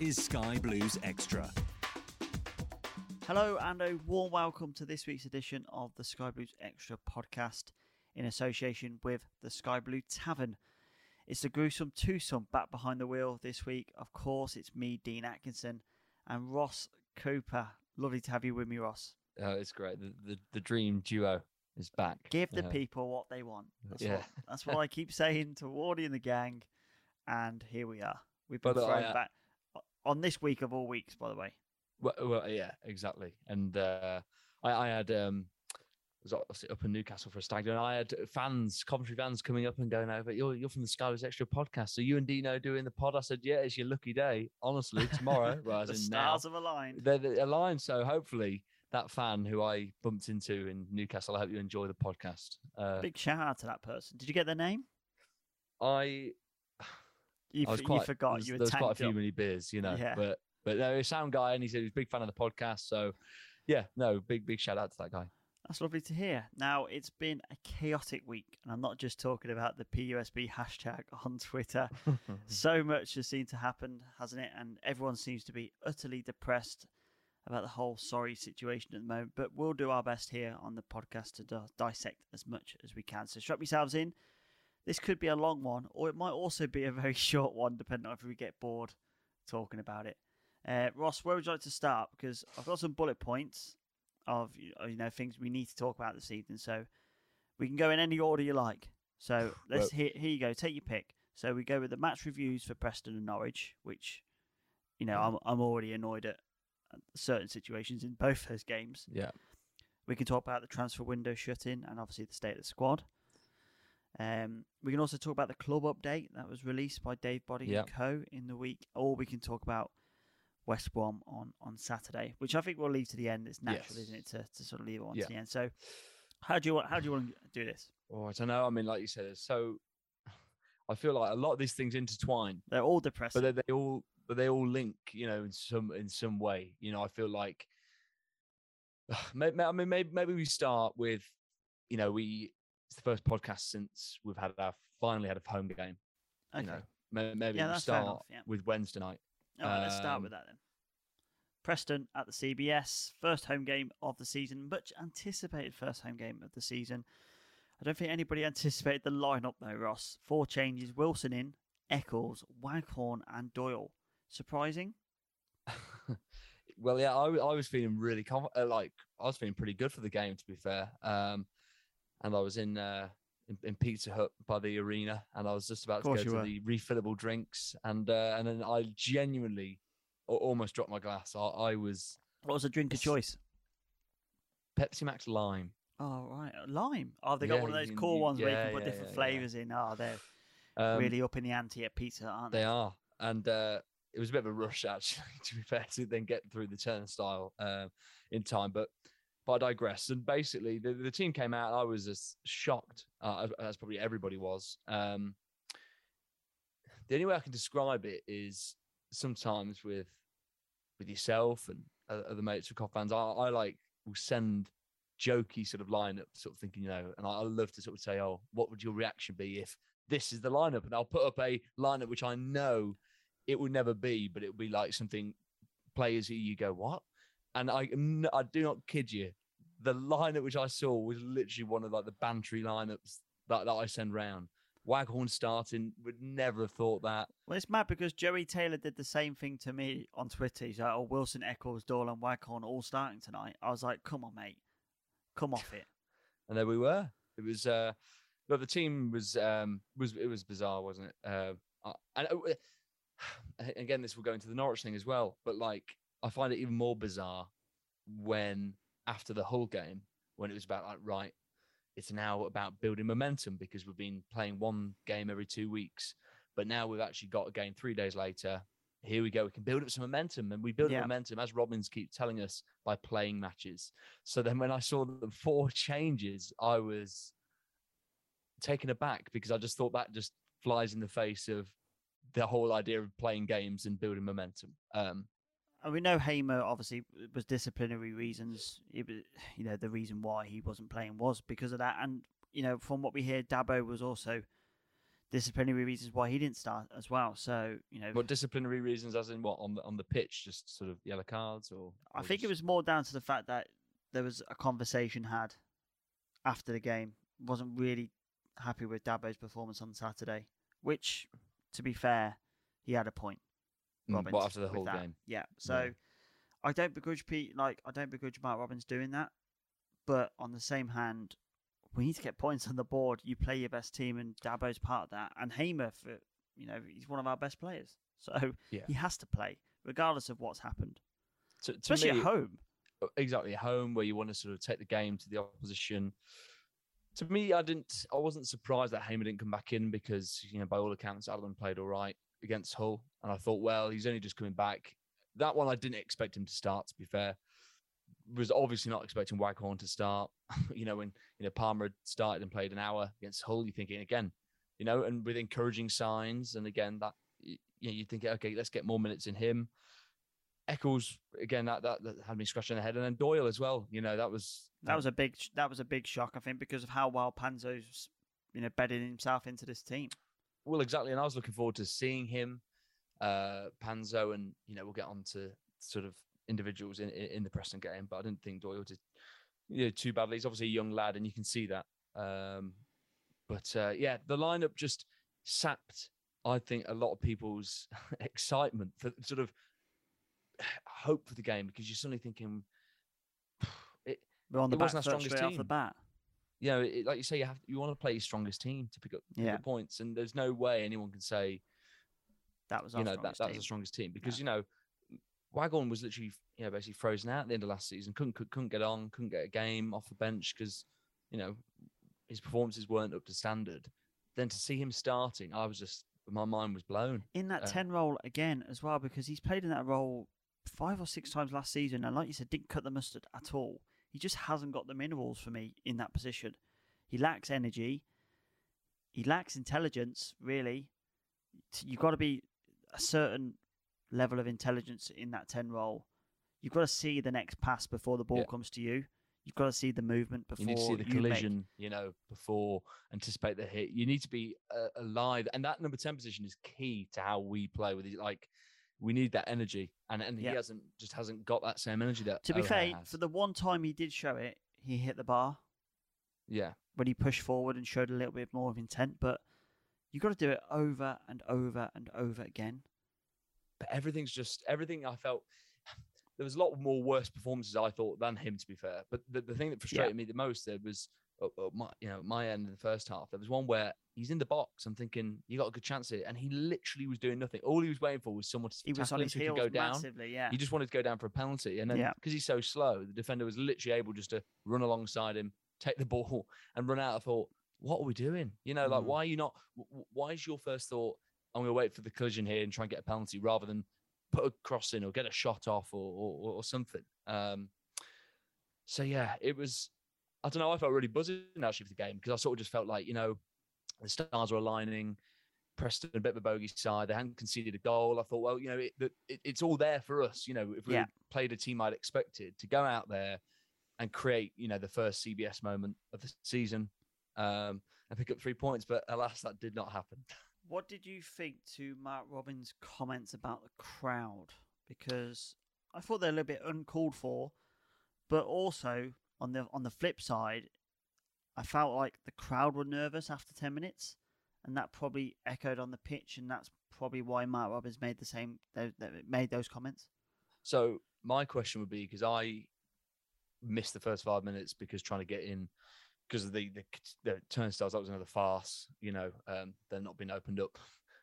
is Sky Blues Extra. Hello and a warm welcome to this week's edition of the Sky Blues Extra podcast in association with the Sky Blue Tavern. It's the gruesome twosome back behind the wheel this week. Of course, it's me, Dean Atkinson, and Ross Cooper. Lovely to have you with me, Ross. Oh, it's great. The, the the dream duo is back. Give the Yeah. people what they want. That's, Yeah. what, that's what I keep saying to Wardy and the gang. And here we are. We've been But, thrown I- back on this week of all weeks, by the way. Well, well yeah, exactly. And uh, I, I had um, was obviously up in Newcastle for a stag do, and I had fans, Coventry fans, coming up and going over. You're you're from the Sky Blues Extra podcast, so you and Dino doing the pod. I said, yeah, it's your lucky day. Honestly, tomorrow, well, the in stars now, have aligned. they're, they're aligned. So hopefully. That fan who I bumped into in Newcastle, I hope you enjoy the podcast. Uh, Big shout out to that person. Did you get their name? I You, I was quite, you forgot. There's, you were there's quite a few many beers, you know. Yeah. But but no, he's a sound guy, and he said he was a big fan of the podcast. So yeah, no, big big shout out to that guy. That's lovely to hear. Now, it's been a chaotic week, and I'm not just talking about the PUSB hashtag on Twitter. so much has seemed to happen, hasn't it? And everyone seems to be utterly depressed about the whole sorry situation at the moment. But we'll do our best here on the podcast to di- dissect as much as we can. So strap yourselves in. This could be a long one, or it might also be a very short one, depending on if we get bored talking about it. Uh, Ross, where would you like to start? Because I've got some bullet points of you you know things we need to talk about this evening. So we can go in any order you like. So let's Well- here, here you go. Take your pick. So we go with the match reviews for Preston and Norwich, which you know I'm I'm already annoyed at at certain situations in both those games. Yeah. We can talk about the transfer window shut in and obviously the state of the squad. Um, we can also talk about the club update that was released by Dave Boddy Yeah. and Co. in the week, or we can talk about West Brom on, on Saturday, which I think we'll leave to the end. It's natural, Yes. isn't it, to, to sort of leave it on to the end. So, how do you want, how do you want to do this? Oh, I don't know. I mean, like you said, it's so. I feel like a lot of these things intertwine, They're all depressing. but they, they all but they all link, you know, in some in some way. You know, I feel like. Maybe, I mean, maybe maybe we start with, you know, we it's the first podcast since we've had our finally had a home game. okay. You know, May- maybe Yeah, we that's fair start enough, yeah. with Wednesday night. All right, let's start with um, that then. Preston at the CBS, first home game of the season, much anticipated first home game of the season. I don't think anybody anticipated the lineup though, Ross. Four changes: Wilson in, Eccles, Waghorn, and Doyle. Surprising? Well, yeah, I was feeling really uh, like I was feeling pretty good for the game, to be fair. Um, and I was in, uh, in in Pizza Hut by the arena, and I was just about to go to were. the refillable drinks, and uh, and then I genuinely almost dropped my glass. I, I was What was the drink of choice? Pepsi Max Lime. Oh right, lime. Oh, they got Yeah, one of those cool you- ones where you can put yeah, different yeah, yeah. flavors in. Oh, they're Um, really up in the ante at pizza, aren't they? They are, and uh, it was a bit of a rush actually, to be fair, to then get through the turnstile uh, in time. But but I digress. And basically, the, the team came out. I was as shocked uh, as, probably everybody was. Um, the only way I can describe it is sometimes with with yourself and other mates with Cov fans, I, I like will send jokey sort of lineup, sort of thinking, you know, and I, love to sort of say, oh, what would your reaction be if this is the lineup? And I'll put up a lineup which I know it would never be, but it would be like something players who you go, what? And I, I do not kid you, the lineup which I saw was literally one of like the bantry lineups that, that I send round. Waghorn starting would never have thought that. Well, it's mad because Joey Taylor did the same thing to me on Twitter. He's like, "Oh, Wilson, Eccles, Doyle, and Waghorn all starting tonight." I was like, "Come on, mate, come off it." and there we were. It was, uh, but the team was, um, was it was bizarre, wasn't it? Uh, and uh, again, this will go into the Norwich thing as well. But like, I find it even more bizarre when after the Hull game, when it was about like, right, it's now about building momentum because we've been playing one game every two weeks, but now we've actually got a game three days later. Here we go. We can build up some momentum, and we build Yeah. momentum as Robins keeps telling us by playing matches. So then, when I saw the four changes, I was taken aback because I just thought that just flies in the face of the whole idea of playing games and building momentum. Um, And we know Hamer obviously was disciplinary reasons. It was, you know, the reason why he wasn't playing was because of that. And you know, from what we hear, Dabo was also disciplinary reasons why he didn't start as well. So you know, what disciplinary reasons, as in what on the on the pitch, just sort of yellow cards, or I or think it was more down to the fact that there was a conversation had after the game. Wasn't really happy with Dabo's performance on Saturday, which, to be fair, he had a point. Mm, Robins, what, after the whole that. game? Yeah. So I don't begrudge Pete. Like I don't begrudge Mark Robins doing that, but on the same hand, we need to get points on the board. You play your best team, and Dabo's part of that. And Hamer, for you know, he's one of our best players, so Yeah. he has to play regardless of what's happened, To, to especially me, at home. uh, exactly at home where you want to sort of take the game to the opposition. To me, I didn't. I wasn't surprised that Hamer didn't come back in because you know, by all accounts, Allen played all right against Hull, and I thought, well, he's only just coming back. That one, I didn't expect him to start. To be fair, was obviously not expecting Waghorn to start. you know, when you know Palmer had started and played an hour against Hull, you're thinking again, you know, and with encouraging signs, and again that you know, you think, okay, let's get more minutes in him. Eccles again that, that that had me scratching the head, and then Doyle as well. You know that was That was a big that was a big shock, I think, because of how well Panzo's you know bedded himself into this team. Well exactly, and I was looking forward to seeing him, uh, Panzo, and you know we'll get on to sort of individuals in in, the Preston game, but I didn't think Doyle did you know, too badly. He's obviously a young lad, and you can see that. Um, but uh, yeah, the lineup just sapped. I think a lot of people's excitement for sort of hope for the game because you're suddenly thinking it, We're on the It wasn't our strongest straight off the team. bat. You know, it, like you say, you have you want to play your strongest team to pick up, pick Yeah. up points, and there's no way anyone can say That was our you know that strongest that was the strongest team because you know Waghorn was literally you know basically frozen out at the end of last season, couldn't couldn't, couldn't get on, couldn't get a game off the bench because you know his performances weren't up to standard. Then to see him starting, I was just my mind was blown. in that Uh, 10 role again as well because he's played in that role five or six times last season and like you said didn't cut the mustard at all he just hasn't got the minerals for me in that position he lacks energy he lacks intelligence really you've got to be a certain level of intelligence in that 10 role you've got to see the next pass before the ball Yeah. comes to you you've got to see the movement before You need to see the you make- collision, you know, before anticipate the hit. You need to be uh, alive, and that number ten position is key to how we play with it. Like we need that energy, and and Yeah. he hasn't just hasn't got that same energy that. to be O'Hare fair has. for the one time he did show it he hit the bar yeah, when he pushed forward and showed a little bit more of intent, but you've got to do it over and over and over again. but everything's just everything. I felt there was a lot more worse performances I thought than him. To be fair, but the, the thing that frustrated me the most there was. My, you know, my end in the first half. There was one where he's in the box. I'm thinking you got a good chance here, and he literally was doing nothing. All he was waiting for was someone to He was on him his heels go down. massively, yeah. He just wanted to go down for a penalty, and then Yeah. because he's so slow, the defender was literally able just to run alongside him, take the ball, and run out. I thought, what are we doing? You know, like Mm. why are you not? wh- wh- Why is your first thought? I'm going to wait for the collision here and try and get a penalty rather than put a cross in or get a shot off or or, or something. Um, so yeah, it was. I don't know. I felt really buzzing actually for the game because I sort of just felt like you know the stars were aligning. Preston a bit of a bogey side. They hadn't conceded a goal. I thought, well, you know, it, it, it's all there for us. You know, if we Yeah. played a team I'd expected to go out there and create, you know, the first CBS moment of the season um, and pick up three points. But alas, that did not happen. What did you think to Mark Robins' comments about the crowd? Because I thought they're a little bit uncalled for, but also on the on the flip side, I felt like the crowd were nervous after ten minutes, and that probably echoed on the pitch, and that's probably why Mark Robins made the same made those comments. So my question would be because I missed the first five minutes because trying to get in because of the, the the turnstiles that was another farce. You know, um, they're not being opened up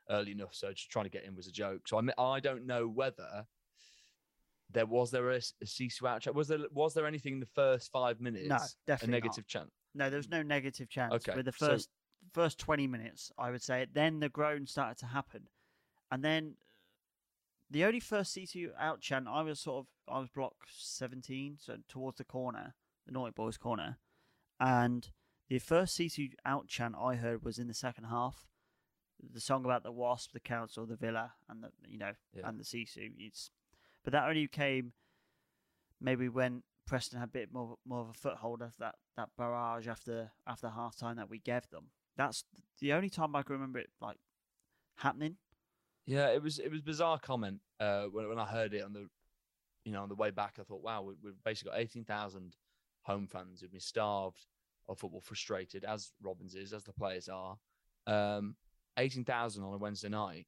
early enough, so just trying to get in was a joke. So I I don't know whether there was there a, a Sisu out chat. Was there was there anything in the first five minutes? a definitely not. negative chant. No, there was no negative chance. Okay, With the so- first first twenty minutes, I would say. Then the groan started to happen, and then the only first Sisu out chant, I was sort of I was block seventeen, so towards the corner, the Naughty Boys corner, and the first Sisu out chant I heard was in the second half. The song about the Wasp, the Council, the Villa, and the you know Yeah. and the Sisu. It's but that only came maybe when Preston had a bit more more of a foothold of that, that barrage after after half time that we gave them. That's the only time I can remember it like happening. Yeah, it was it was bizarre comment uh, when when I heard it on the, you know, on the way back. I thought, wow, we, we've basically got eighteen thousand home fans who've been starved of football, frustrated as Robins is, as the players are. Um, eighteen thousand on a Wednesday night,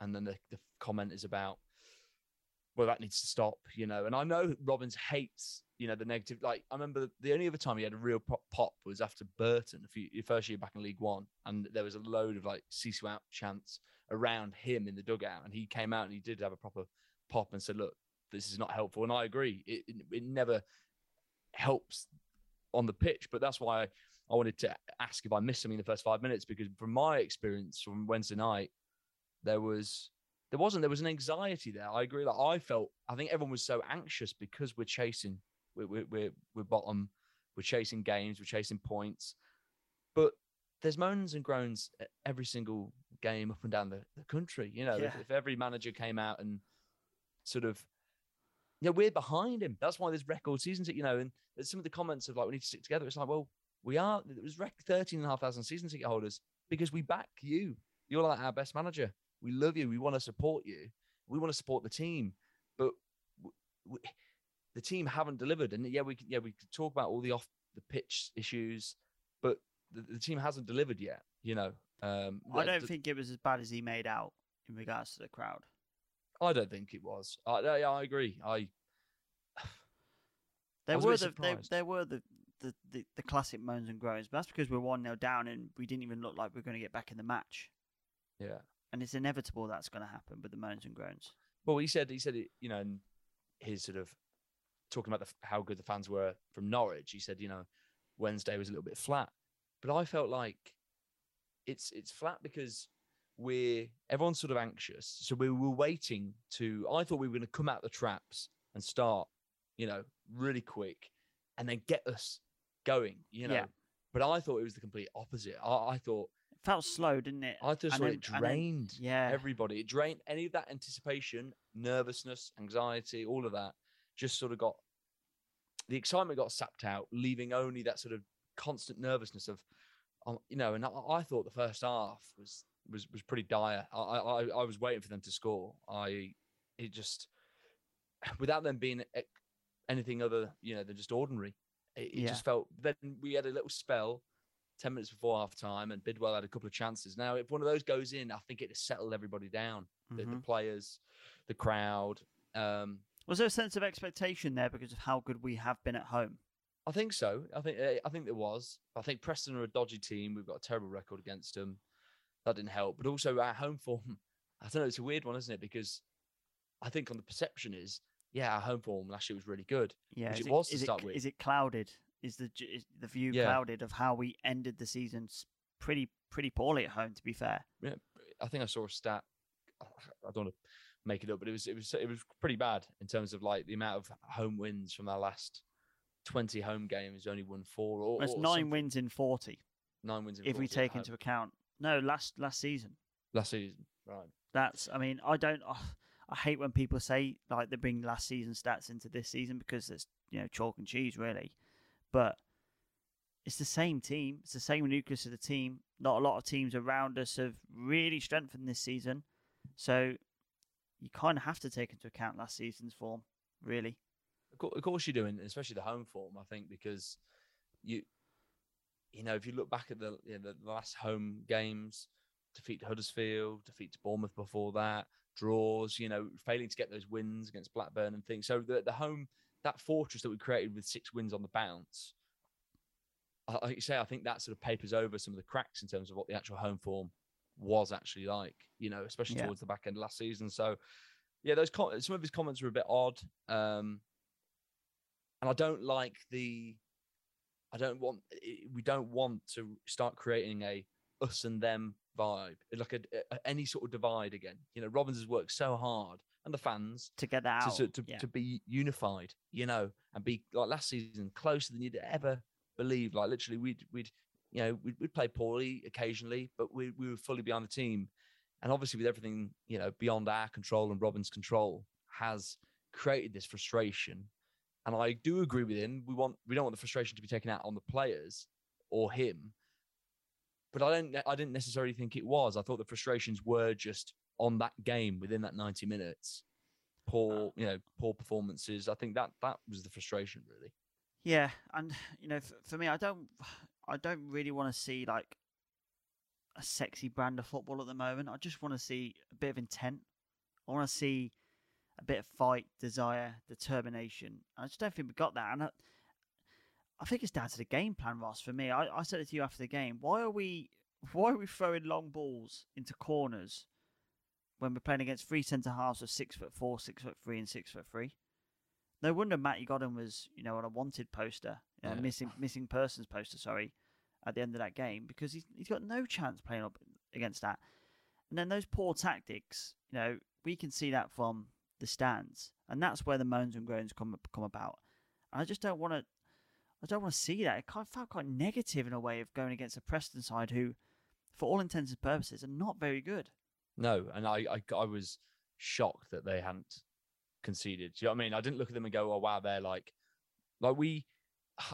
and then the, the comment is about, well, that needs to stop, you know. And I know Robins hates, you know, the negative. Like I remember the only other time he had a real pop, was after Burton, a few first year back in League One, and there was a load of like Sisu out chants around him in the dugout, and he came out and he did have a proper pop and said, "Look, this is not helpful." And I agree, it it, it never helps on the pitch, but that's why I, I wanted to ask if I missed something in the first five minutes because from my experience from Wednesday night, there was there wasn't there was an anxiety there. I agree. Like I felt, I think everyone was so anxious because we're chasing, we're we're we're, we're bottom, we're chasing games, we're chasing points, but there's moans and groans at every single game up and down the, the country. You know, if, Yeah. if every manager came out and sort of, you know, we're behind him. That's why there's record seasons. You know, and some of the comments of like we need to stick together. It's like, well, we are. It was rec- 13,500 season ticket holders because we back you. You're like our best manager. We love you. We want to support you. We want to support the team, but w- w- the team haven't delivered. And yeah, we could, yeah we could talk about all the off the pitch issues, but the, the team hasn't delivered yet. You know, um, I don't th- think it was as bad as he made out in regards to the crowd. I don't think it was. I, I, I agree. I There a were the there, there were the, the, the, the classic moans and groans, but that's because we're one 0 down and we didn't even look like we are going to get back in the match. yeah. And it's inevitable that's going to happen with the moans and groans. Well, he said he said it, you know, in his sort of talking about the, how good the fans were from Norwich. He said, you know, Wednesday was a little bit flat, but I felt like it's it's flat because we're everyone's sort of anxious, so we were waiting to. I thought we were going to come out the traps and start, you know, really quick, and then get us going, you know. Yeah. But I thought it was the complete opposite. I, I thought felt slow, didn't it? I just thought it and then- drained yeah. everybody. It drained any of that anticipation, nervousness, anxiety, all of that. Just sort of got the excitement got sapped out, leaving only that sort of constant nervousness of, um, you know. And I, I thought the first half was was was pretty dire. I, I I was waiting for them to score. I it just without them being anything other, you know, than just ordinary. It, it Yeah. just felt. Then we had a little spell 10 minutes before half time and Bidwell had a couple of chances. Now, if one of those goes in, I think it has settled everybody down the, the Mhm. players, the crowd. Um, Was there a sense of expectation there because of how good we have been at home? I think so. I think eh, I think there was. I think Preston are a dodgy team. We've got a terrible record against them. That didn't help. But also our home form. I don't know. It's a weird one, isn't it? Because I think on the perception is, yeah, our home form last year was really good. Yeah, which it was to is start with. Is it clouded? Is the is the view Yeah. clouded of how we ended the season pretty pretty poorly at home? To be fair, Yeah, I think I saw a stat. I don't want to make it up. But it was it was it was pretty bad in terms of like the amount of home wins from our last twenty home games. Only won four or, That's or nine something. wins in forty. Nine wins. In if we 40 at take into account. No, last last season. last season, right? That's. I mean, I don't. oh, I hate when people say like they bring last season stats into this season because it's you know chalk and cheese really, but it's the same team. It's the same nucleus of the team. Not a lot of teams around us have really strengthened this season, so you kind of have to take into account last season's form. Really, Of course, you're doing, especially the home form. I think because you, you know, if you look back at the you know, the last home games, defeat to Huddersfield, defeat to Bournemouth before that, draws, you know, failing to get those wins against Blackburn and things. So the the home that fortress that we created with six wins on the bounce, I- like you say, I think that sort of papers over some of the cracks in terms of what the actual home form was actually like. You know, especially Yeah. towards the back end of last season. So yeah, those com- some of his comments were a bit odd. Um, and I don't like the. I don't want. We don't want to start creating a us and them vibe, like a, a- any sort of divide again. You know, Robins has worked so hard, and the fans to get out. to, to, yeah. to be unified, you know, and be like last season closer than you'd ever believe. Like literally, we'd we'd you know we'd, we'd play poorly occasionally, but we we were fully behind the team, and obviously with everything you know beyond our control and Robins' control has created this frustration. And I do agree with him. We want we don't want the frustration to be taken out on the players or him. But I don't I didn't necessarily think it was. I thought the frustrations were just on that game within that 90 minutes. Poor, you know, poor performances. I think that that was the frustration really. Yeah, and you know, for, for me, I don't, I don't really want to see like a sexy brand of football at the moment. I just want to see a bit of intent. I want to see a bit of fight, desire, determination. I just don't think we got that, and I, I think it's down to the game plan, Ross. For me, I, I said it to you after the game. Why are we, why are we throwing long balls into corners when we're playing against three centre halves of six foot four, six foot three, and six foot three? No wonder Matty Godden was, you know, on a wanted poster, uh, missing missing persons poster, sorry, at the end of that game because he's he's got no chance playing up against that. And then those poor tactics, you know, we can see that from the stands, and that's where the moans and groans come come about. And I just don't want to, I don't want to see that. It kind of felt quite negative in a way of going against a Preston side who, for all intents and purposes, are not very good. No, and I, I I was shocked that they hadn't conceded. Do you know what I mean? I didn't look at them and go, "Oh wow, they're like, like we."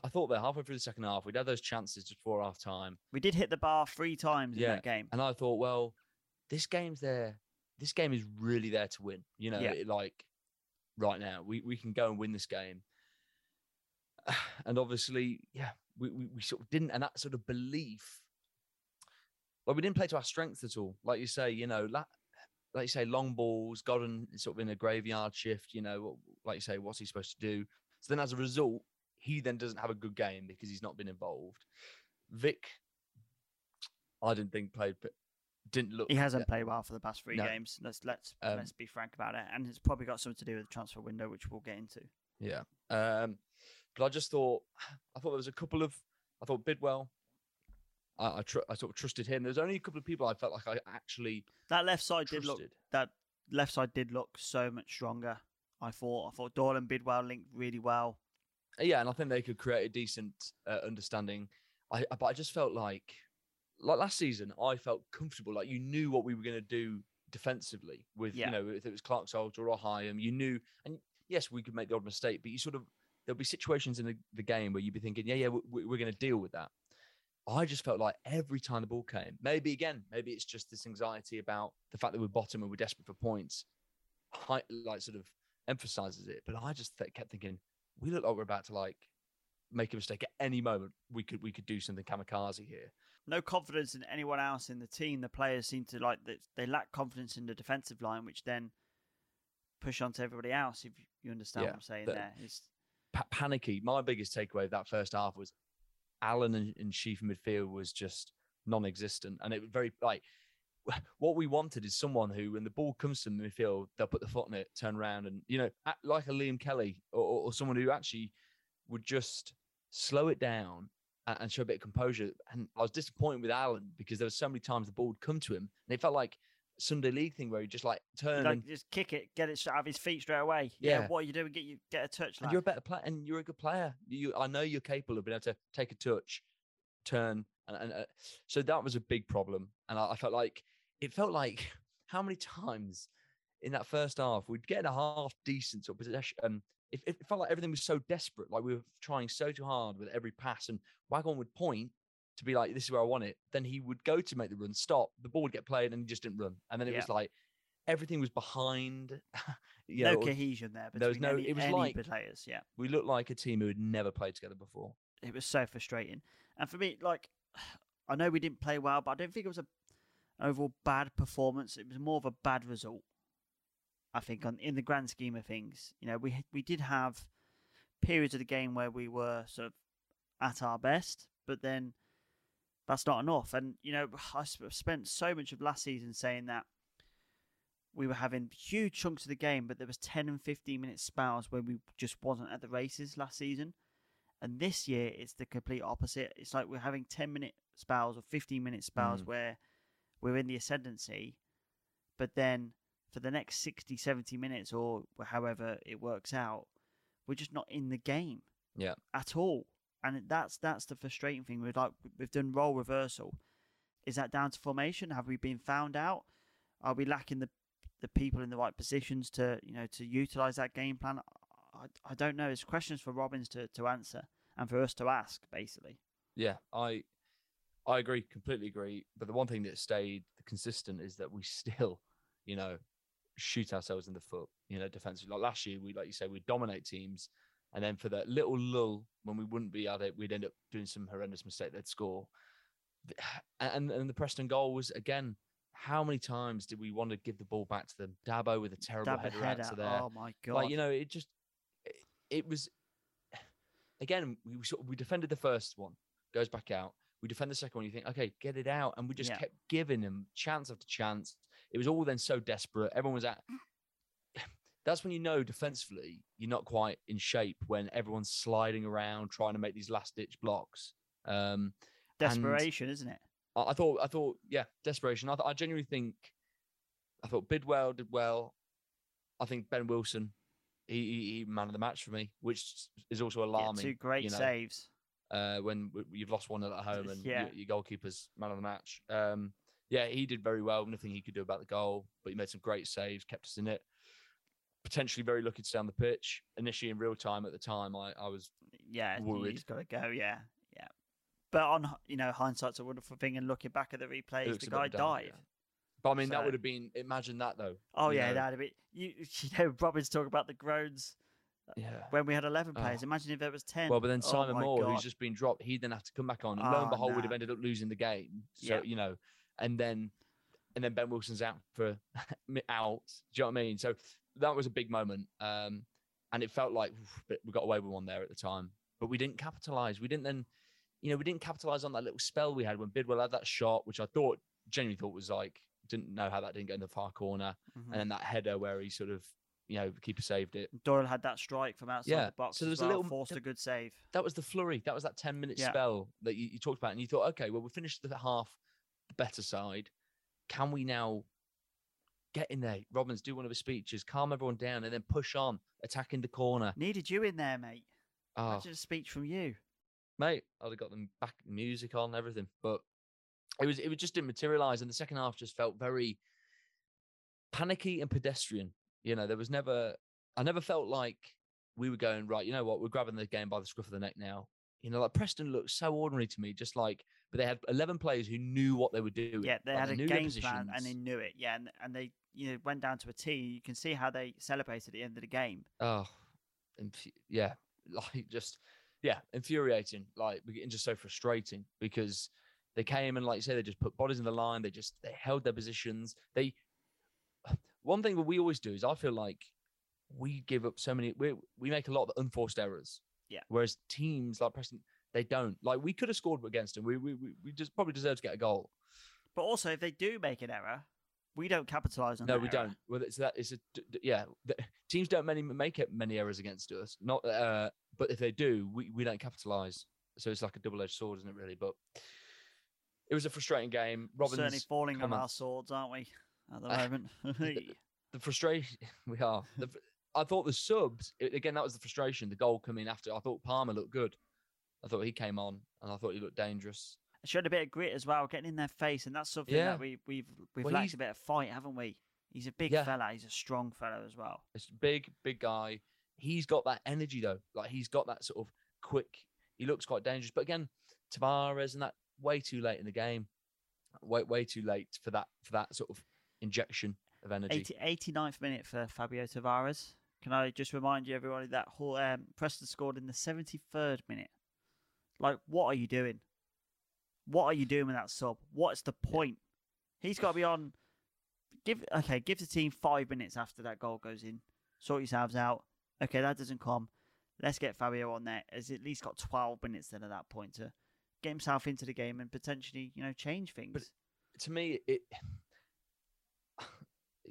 I thought that halfway through the second half, we'd had those chances just before half time, We did hit the bar three times in that game. and I thought, well, this game's there. This game is really there to win. You know, Yeah. it- like right now, we we can go and win this game. And obviously, yeah, we, we we sort of didn't, and that sort of belief, like we didn't play to our strengths at all. Like you say, you know, la- like you say, long balls, Godden sort of in a graveyard shift. You know, like you say, what's he supposed to do? So then, as a result, he then doesn't have a good game because he's not been involved. Vic, I didn't think played, but didn't look. He hasn't played well for the past three No. games. Let's let's Um, let's be frank about it, and it's probably got something to do with the transfer window, which we'll get into. Yeah. Um, but I just thought, I thought there was a couple of, I thought Bidwell, I I, tr- I sort of trusted him. There's only a couple of people I felt like I actually That left side did look that left side did look so much stronger. I thought I thought Doyle and Bidwell linked really well. Yeah, and I think they could create a decent uh, understanding. I but I just felt like like last season, I felt comfortable. Like you knew what we were going to do defensively with Yeah. you know if it was Clarke-Salter or Hyam, you knew. And yes, we could make the odd mistake, but you sort of there'll be situations in the, the game where you'd be thinking, yeah, yeah, we, we're going to deal with that. I just felt like every time the ball came, maybe again, maybe it's just this anxiety about the fact that we're bottom and we're desperate for points, hi- like sort of emphasizes it. But I just th- kept thinking, we look like we're about to like make a mistake at any moment. We could we could do something kamikaze here. No confidence in anyone else in the team. The players seem to like that they lack confidence in the defensive line, which then push on to everybody else. If you understand Yeah, what I'm saying the- there, it's Pa- panicky. My biggest takeaway of that first half was Allen and, and in midfield was just non-existent, and it was very like what we wanted is someone who, when the ball comes to the midfield, they'll put the foot on it, turn around, and you know, like a Liam Kelly or, or, someone who actually would just slow it down and, and show a bit of composure. And I was disappointed with Allen because there were so many times the ball would come to him, and it felt like Sunday league thing where he just like turn Like and, just kick it, get it straight out of his feet straight away. Yeah. Yeah. What are you doing? Get you get a touch. and you're a better player and you're a good player. You, I know you're capable of being able to take a touch, turn, and, and uh, so that was a big problem. And I, I felt like it felt like how many times in that first half we'd get a half decent sort of possession. Um, it, it felt like everything was so desperate, like we were trying so too hard with every pass, and Waghorn would point to be like, "This is where I want it." Then he would go to make the run, stop, the ball would get played, and he just didn't run. And then it Yeah. was like everything was behind. you no know, cohesion there. there was no- Any, it was like- players. Yeah. we looked like a team who had never played together before. it was so frustrating. And for me, like, I know we didn't play well, but I don't think it was a an overall bad performance. It was more of a bad result. I think, on in the grand scheme of things, you know, we we did have periods of the game where we were sort of at our best, but then that's not enough. And you know, I sp- spent so much of last season saying that we were having huge chunks of the game, but there was ten and fifteen minute spells where we just wasn't at the races last season. And this year, it's the complete opposite. It's like we're having 10 minute spells or 15 minute spells Mm. where we're in the ascendancy, but then for the next 60, 70 minutes or however it works out, we're just not in the game Yeah. at all. And that's that's the frustrating thing. We've like we've done role reversal. Is that down to formation? Have we been found out? Are we lacking the the people in the right positions to you know to utilize that game plan? I, I don't know. It's questions for Robins to, to answer and for us to ask, basically. Yeah, I I agree, completely agree. But the one thing that stayed consistent is that we still, you know, shoot ourselves in the foot. You know, defensively. Like last year, we like you say, we dominate teams, and then for that little lull when we wouldn't be at it, we'd end up doing some horrendous mistake. They'd score, and and the Preston goal was again. How many times did we want to give the ball back to them? Dabo with a terrible Dab a header, head out to there. Oh my god! Like you know, it just it, it was again. We we defended the first one, goes back out. We defend the second one. You think, okay, get it out, and we just Yeah. kept giving them chance after chance. It was all then so desperate. Everyone was at. That's when you know defensively you're not quite in shape when everyone's sliding around trying to make these last ditch blocks. Um, desperation, isn't it? I, I thought, I thought, yeah, desperation. I, th- I genuinely think, I thought Bidwell did well. I think Ben Wilson, he, he, he man of the match for me, which is also Yeah, alarming. two great you know, saves. Uh, when w- you've lost one at home and Yeah. your, your goalkeeper's man of the match. Um, yeah, he did very well. Nothing he could do about the goal, but he made some great saves, kept us in it. Potentially very lucky to stay on the pitch. Initially, in real time at the time, I, I was Yeah, worried. he's got to go. Yeah, yeah. But on you know hindsight's a wonderful thing, and looking back at the replays, the guy died. yeah. But I mean, that would have been. Imagine that though. Oh yeah, know, that'd be you. You know, Robins' talking about the groans uh, yeah. when we had eleven uh, players. Oh. Imagine if there was ten. Well, but then Oh Simon Moore, God. who's just been dropped, he'd then have to come back on, and lo Oh, and behold, we'd have ended up losing the game. So Yeah. you know, and then and then Ben Wilson's out for out. Do you know what I mean? So that was a big moment, um, and it felt like oof, we got away with one there at the time, but we didn't capitalize. We didn't then, you know, we didn't capitalize on that little spell we had when Bidwell had that shot, which I thought genuinely thought was like didn't know how that didn't go in the far corner, Mhm. and then that header where he sort of, you know, the keeper saved it. Doyle had that strike from outside Yeah, the box. so there as was a little- forced a good save. that was the flurry. That was that 10 minute Yeah. spell that you, you talked about. And you thought, okay, well, we finished the half the better side. Can we now get in there? Robins do one of his speeches, calm everyone down, and then push on, attacking the corner. Needed you in there, mate. Oh, ah. Imagine a speech from you. mate, I'd have got them back music on, everything. But it was it was just didn't materialize. And the second half just felt very panicky and pedestrian. You know, there was never I never felt like we were going, right, you know what, we're grabbing the game by the scruff of the neck now. You know, like Preston looked so ordinary to me, just like but they had eleven players who knew what they were doing. Yeah, they like, had a knew game plan and they knew it. Yeah, and, and they you know went down to a T. You can see how they celebrated at the end of the game. Oh, infu- yeah, like just yeah, infuriating. Like we- and just so frustrating because they came and like you say, they just put bodies in the line. They just they held their positions. They one thing that we always do is I feel like we give up so many. We we make a lot of unforced errors. Yeah. Whereas teams like Preston, they don't. Like we could have scored against them. We we, we just probably deserve to get a goal. But also, if they do make an error, we don't capitalize on that. No, we error. don't. Well, it's that. It's a yeah. The, teams don't many make it many errors against us. Not, uh, but if they do, we, we don't capitalize. So it's like a double edged sword, isn't it? Really, but it was a frustrating game. Robins Certainly falling on our swords, aren't we? at the moment. the frustration we are. The, I thought the subs again. That was the frustration. The goal coming after. I thought Palmer looked good. I thought he came on, and I thought he looked dangerous. Showed a bit of grit as well, getting in their face, and that's something Yeah. that we, we've we've Well, lacked a bit of fight, haven't we? He's a big Yeah. fella. He's a strong fella as well. It's big, big guy. He's got that energy though. Like he's got that sort of quick. He looks quite dangerous. But again, Tavares and that way too late in the game. Way way too late for that for that sort of injection of energy. 80, 89th minute for Fabio Tavares. Can I just remind you, everybody, that Hall, um, Preston scored in the 73rd minute. Like, what are you doing? What are you doing with that sub? What's the point? He's got to be on. Give okay, give the team five minutes after that goal goes in. Sort yourselves out. Okay, that doesn't come. Let's get Fabio on there. Has at least got 12 minutes then at that point to get himself into the game and potentially, you know, change things. But to me, it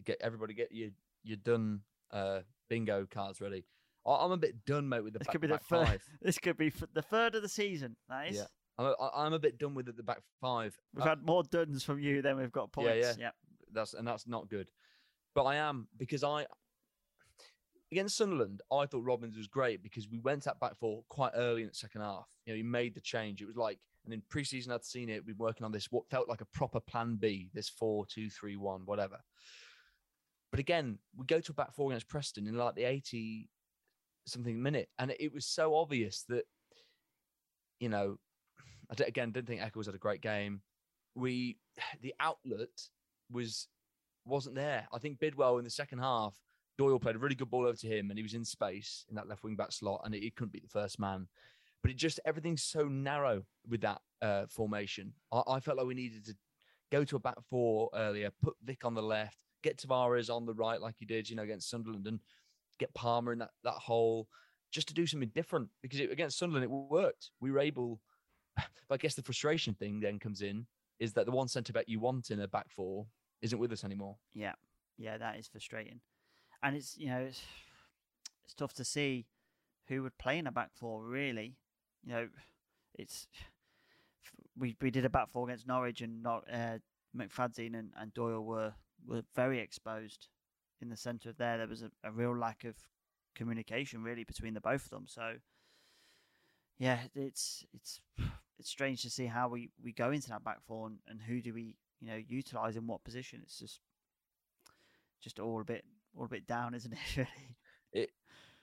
get everybody get your your done uh, bingo cards ready. I'm a bit done, mate, with the this back, could be the back third. five. This could be f- the third of the season. That is. Yeah, I'm a, I- I'm a bit done with the, the back five. We've Uh, had more duns from you than we've got points. Yeah, yeah. that's and that's not good. But I am because I against Sunderland, I thought Robins was great because we went at back four quite early in the second half. You know, he made the change. It was like, and in preseason, I'd seen it. We've been working on this what felt like a proper plan B, this four, two, three, one, whatever. But again, we go to a back four against Preston in like the 80 something minute, and it was so obvious that, you know, Again didn't think Eccles had a great game. We the outlet was wasn't there. I think Bidwell in the second half, Doyle played a really good ball over to him, and he was in space in that left wing back slot, and he couldn't be the first man. But it just everything's so narrow with that uh, formation. I, I felt like we needed to go to a back four earlier, put Vic on the left, get Tavares on the right like he did, you know, against Sunderland, and get Palmer in that that hole, just to do something different. Because it, against Sunderland, it worked. We were able. But I guess the frustration thing then comes in is that the one centre back you want in a back four isn't with us anymore. Yeah, yeah, that is frustrating, and it's you know it's it's tough to see who would play in a back four. Really, you know, it's we we did a back four against Norwich, and not uh, McFadzean and, and Doyle were were very exposed in the centre of there. There was a, a real lack of communication really between the both of them. So yeah, it's it's it's strange to see how we, we go into that back four and, and who do we you know utilize in what position. It's just just all a bit all a bit down, isn't it? Really. It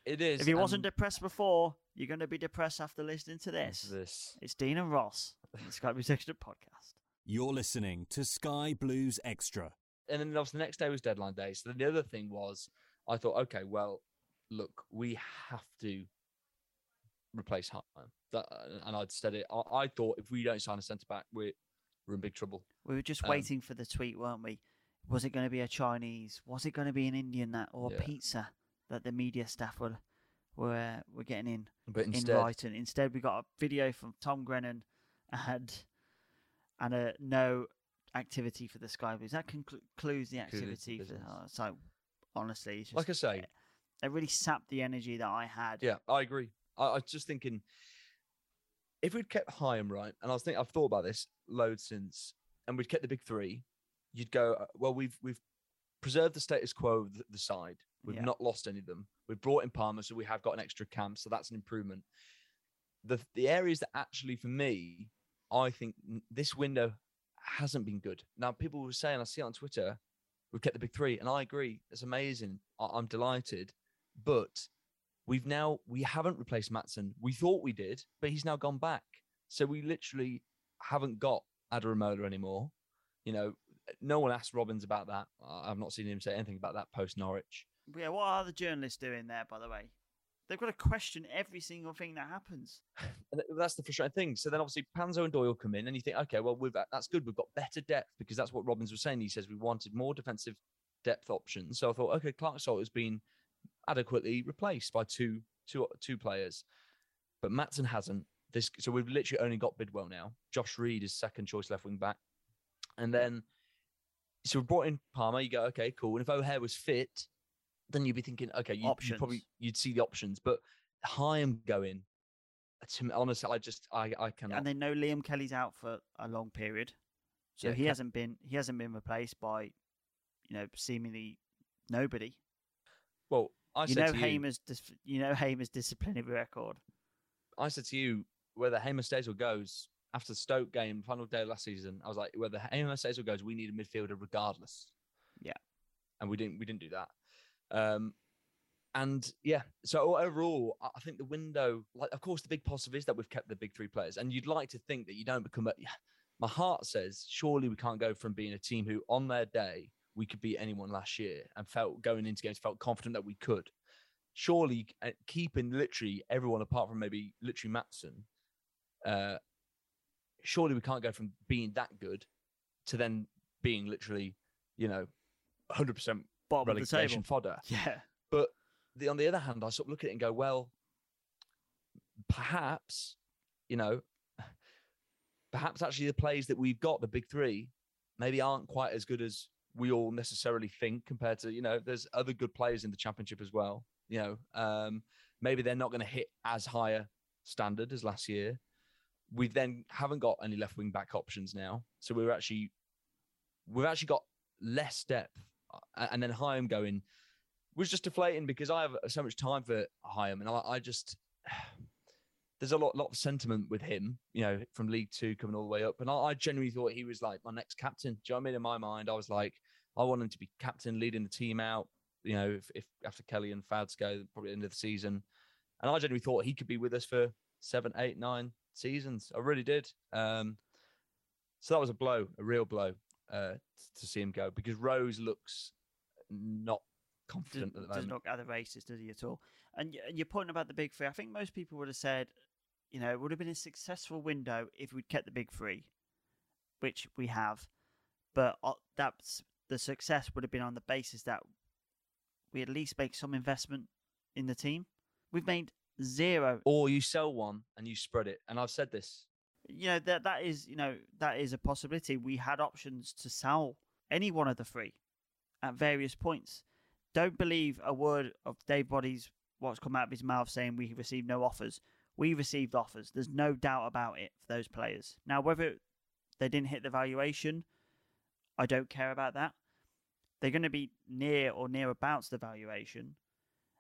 it is. If you wasn't depressed before, you're going to be depressed after listening to this. this. It's Dean and Ross, on the Sky Blues Extra podcast. You're listening to Sky Blues Extra. and then obviously the next day was deadline day. So the other thing was, I thought, okay, well, look, we have to replace Hart. That, and I'd said it. I, I thought if we don't sign a centre back, we're we're in big trouble. We were just Um, waiting for the tweet, weren't we? Was it going to be a Chinese? Was it going to be an Indian that or Yeah. pizza that the media staff were were were getting in But in instead, writing? Instead, we got a video from Tom Grennan and and a no activity for the Sky Blues. That concludes the activity for. so honestly, it's just, like I say, it really sapped the energy that I had. yeah, I agree. I, I was just thinking, if we'd kept Hyam right, and I was thinking, I've thought about this loads since, and we'd kept the big three, you'd go, uh, well, we've we've preserved the status quo of the, the side. We've Yeah. not lost any of them. We've brought in Palmer, so we have got an extra camp, so that's an improvement. The the areas that actually, for me, I think this window hasn't been good. Now, people were saying, I see it on Twitter, we've kept the big three, and I agree. It's amazing. I, I'm delighted, but we've now we haven't replaced Maatsen. We thought we did, but he's now gone back. So we literally haven't got Adaramola anymore. You know, no one asked Robins about that. I've not seen him say anything about that post Norwich. Yeah, what are the journalists doing there, by the way? They've got to question every single thing that happens. That's the frustrating thing. So then obviously Panzo and Doyle come in, and you think, okay, well, we've, that's good. We've got better depth because that's what Robins was saying. He says we wanted more defensive depth options. So I thought, okay, Clarke-Salter has been adequately replaced by two, two, two players, but Maatsen hasn't. This, so we've literally only got Bidwell now. Josh Reid is second choice left wing back, and then so we brought in Palmer. You go, okay, cool. And if O'Hare was fit, then you'd be thinking, okay, you, you probably you'd see the options. But Hyam going, to me, honestly, I just I I cannot. And they know Liam Kelly's out for a long period, so Yeah, he Ke- hasn't been he hasn't been replaced by, you know, seemingly nobody. Well, I you said know to you, Hamer's dis- you know Hamer's disciplinary record. I said to you whether Hamer stays or goes after the Stoke game, final day of last season. I was like, whether Hamer stays or goes, we need a midfielder regardless. Yeah. and we didn't we didn't do that. Um, and yeah, so overall, I I think the window, like, of course, the big positive is that we've kept the big three players, and you'd like to think that you don't become a. My heart says surely we can't go from being a team who, on their day, we could beat anyone last year and felt going into games felt confident that we could. Surely, uh, keeping literally everyone apart from maybe literally Maatsen, uh, surely we can't go from being that good to then being literally, you know, 100% Bottom of the relegation table. fodder. Yeah. But the, on the other hand, I sort of look at it and go, well, perhaps, you know, perhaps actually the plays that we've got, the big three, maybe aren't quite as good as we all necessarily think compared to, you know, there's other good players in the championship as well. You know, um, maybe they're not going to hit as higher standard as last year. We then haven't got any left wing back options now. So we're actually, we've actually got less depth. Uh, And then Hyam going, was just deflating because I have so much time for Hyam, and I, I just there's a lot lot of sentiment with him, you know, from League Two coming all the way up, and I, I genuinely thought he was like my next captain. Do you know what I mean? In my mind, I was like, I want him to be captain, leading the team out. You know, if, if after Kelly and Fads go, probably end of the season, and I genuinely thought he could be with us for seven, eight, nine seasons. I really did. Um, so that was a blow, a real blow, uh, to see him go because Rose looks not Does, confident at the does not at the races, does he at all? And, and your point about the big three, I think most people would have said, you know, it would have been a successful window if we'd kept the big three, which we have. But uh, that's the success would have been on the basis that we at least make some investment in the team. We've made zero. Or you sell one and you spread it. And I've said this. You know that that is you know that is a possibility. We had options to sell any one of the three at various points. Don't believe a word of Dave Boddy's what's come out of his mouth saying we received no offers. We received offers. There's no doubt about it for those players. Now, whether they didn't hit the valuation, I don't care about that. They're going to be near or near about the valuation.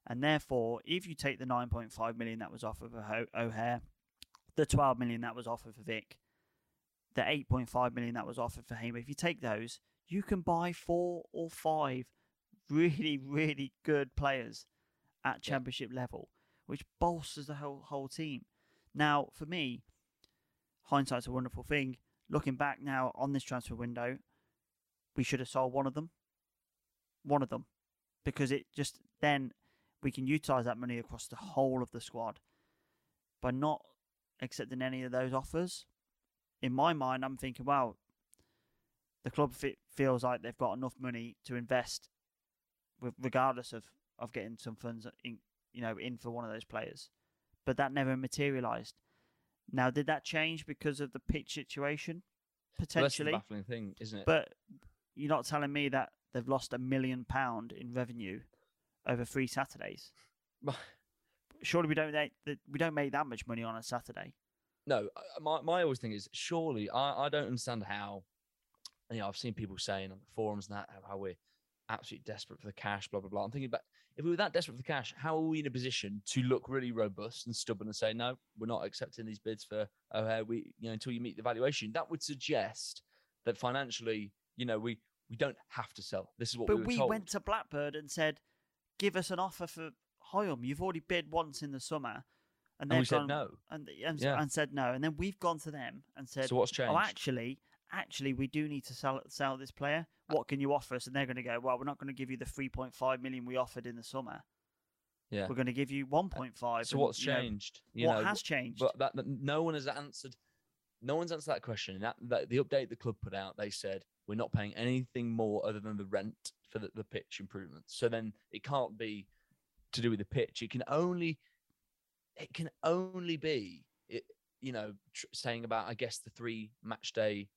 And therefore, if you take the 9.5 million that was offered for O'Hare, the 12 million that was offered for Vic, the 8.5 million that was offered for Hamer, if you take those, you can buy four or five really, really good players at championship level, which bolsters the whole whole team. Now, for me, hindsight's a wonderful thing. Looking back now on this transfer window, we should have sold one of them. One of them. Because it just then we can utilise that money across the whole of the squad. By not accepting any of those offers, in my mind, I'm thinking, well, the club fe- feels like they've got enough money to invest, regardless of, of getting some funds in, you know, in for one of those players. But that never materialised. Now, did that change because of the pitch situation? Well, that's the Potentially. baffling thing, isn't it? But you're not telling me that they've lost a million pound in revenue over three Saturdays. Surely we don't make, that- we don't make that much money on a Saturday. no, my, my always thing is surely I, I don't understand how you know I've seen people saying on the forums and that how, how we're absolutely desperate for the cash, blah blah blah. I'm thinking about if we were that desperate for the cash, how are we in a position to look really robust and stubborn and say no, we're not accepting these bids for O'Hare, we you know until you meet the valuation? That would suggest that financially, you know, we we don't have to sell. This is what but we we went to Blackbird and said, "Give us an offer for Hyam. You've already bid once in the summer." And they've we said gone- no. and, and, Yeah. and said no, and then we've gone to them and said, So what's Oh, actually, actually, we do need to sell sell this player. Uh what can you offer us? And they're going to go, well, we're not going to give you the three point five million we offered in the summer. yeah. We're going to give you one point five. So what's changed? You what know, has changed? But that, that no one has answered. No one's answered that question. That, that the update the club put out, they said we're not paying anything more other than the rent for the, the pitch improvements. So then it can't be to do with the pitch. It can only it can only be it, you know tr- saying about I guess the three match day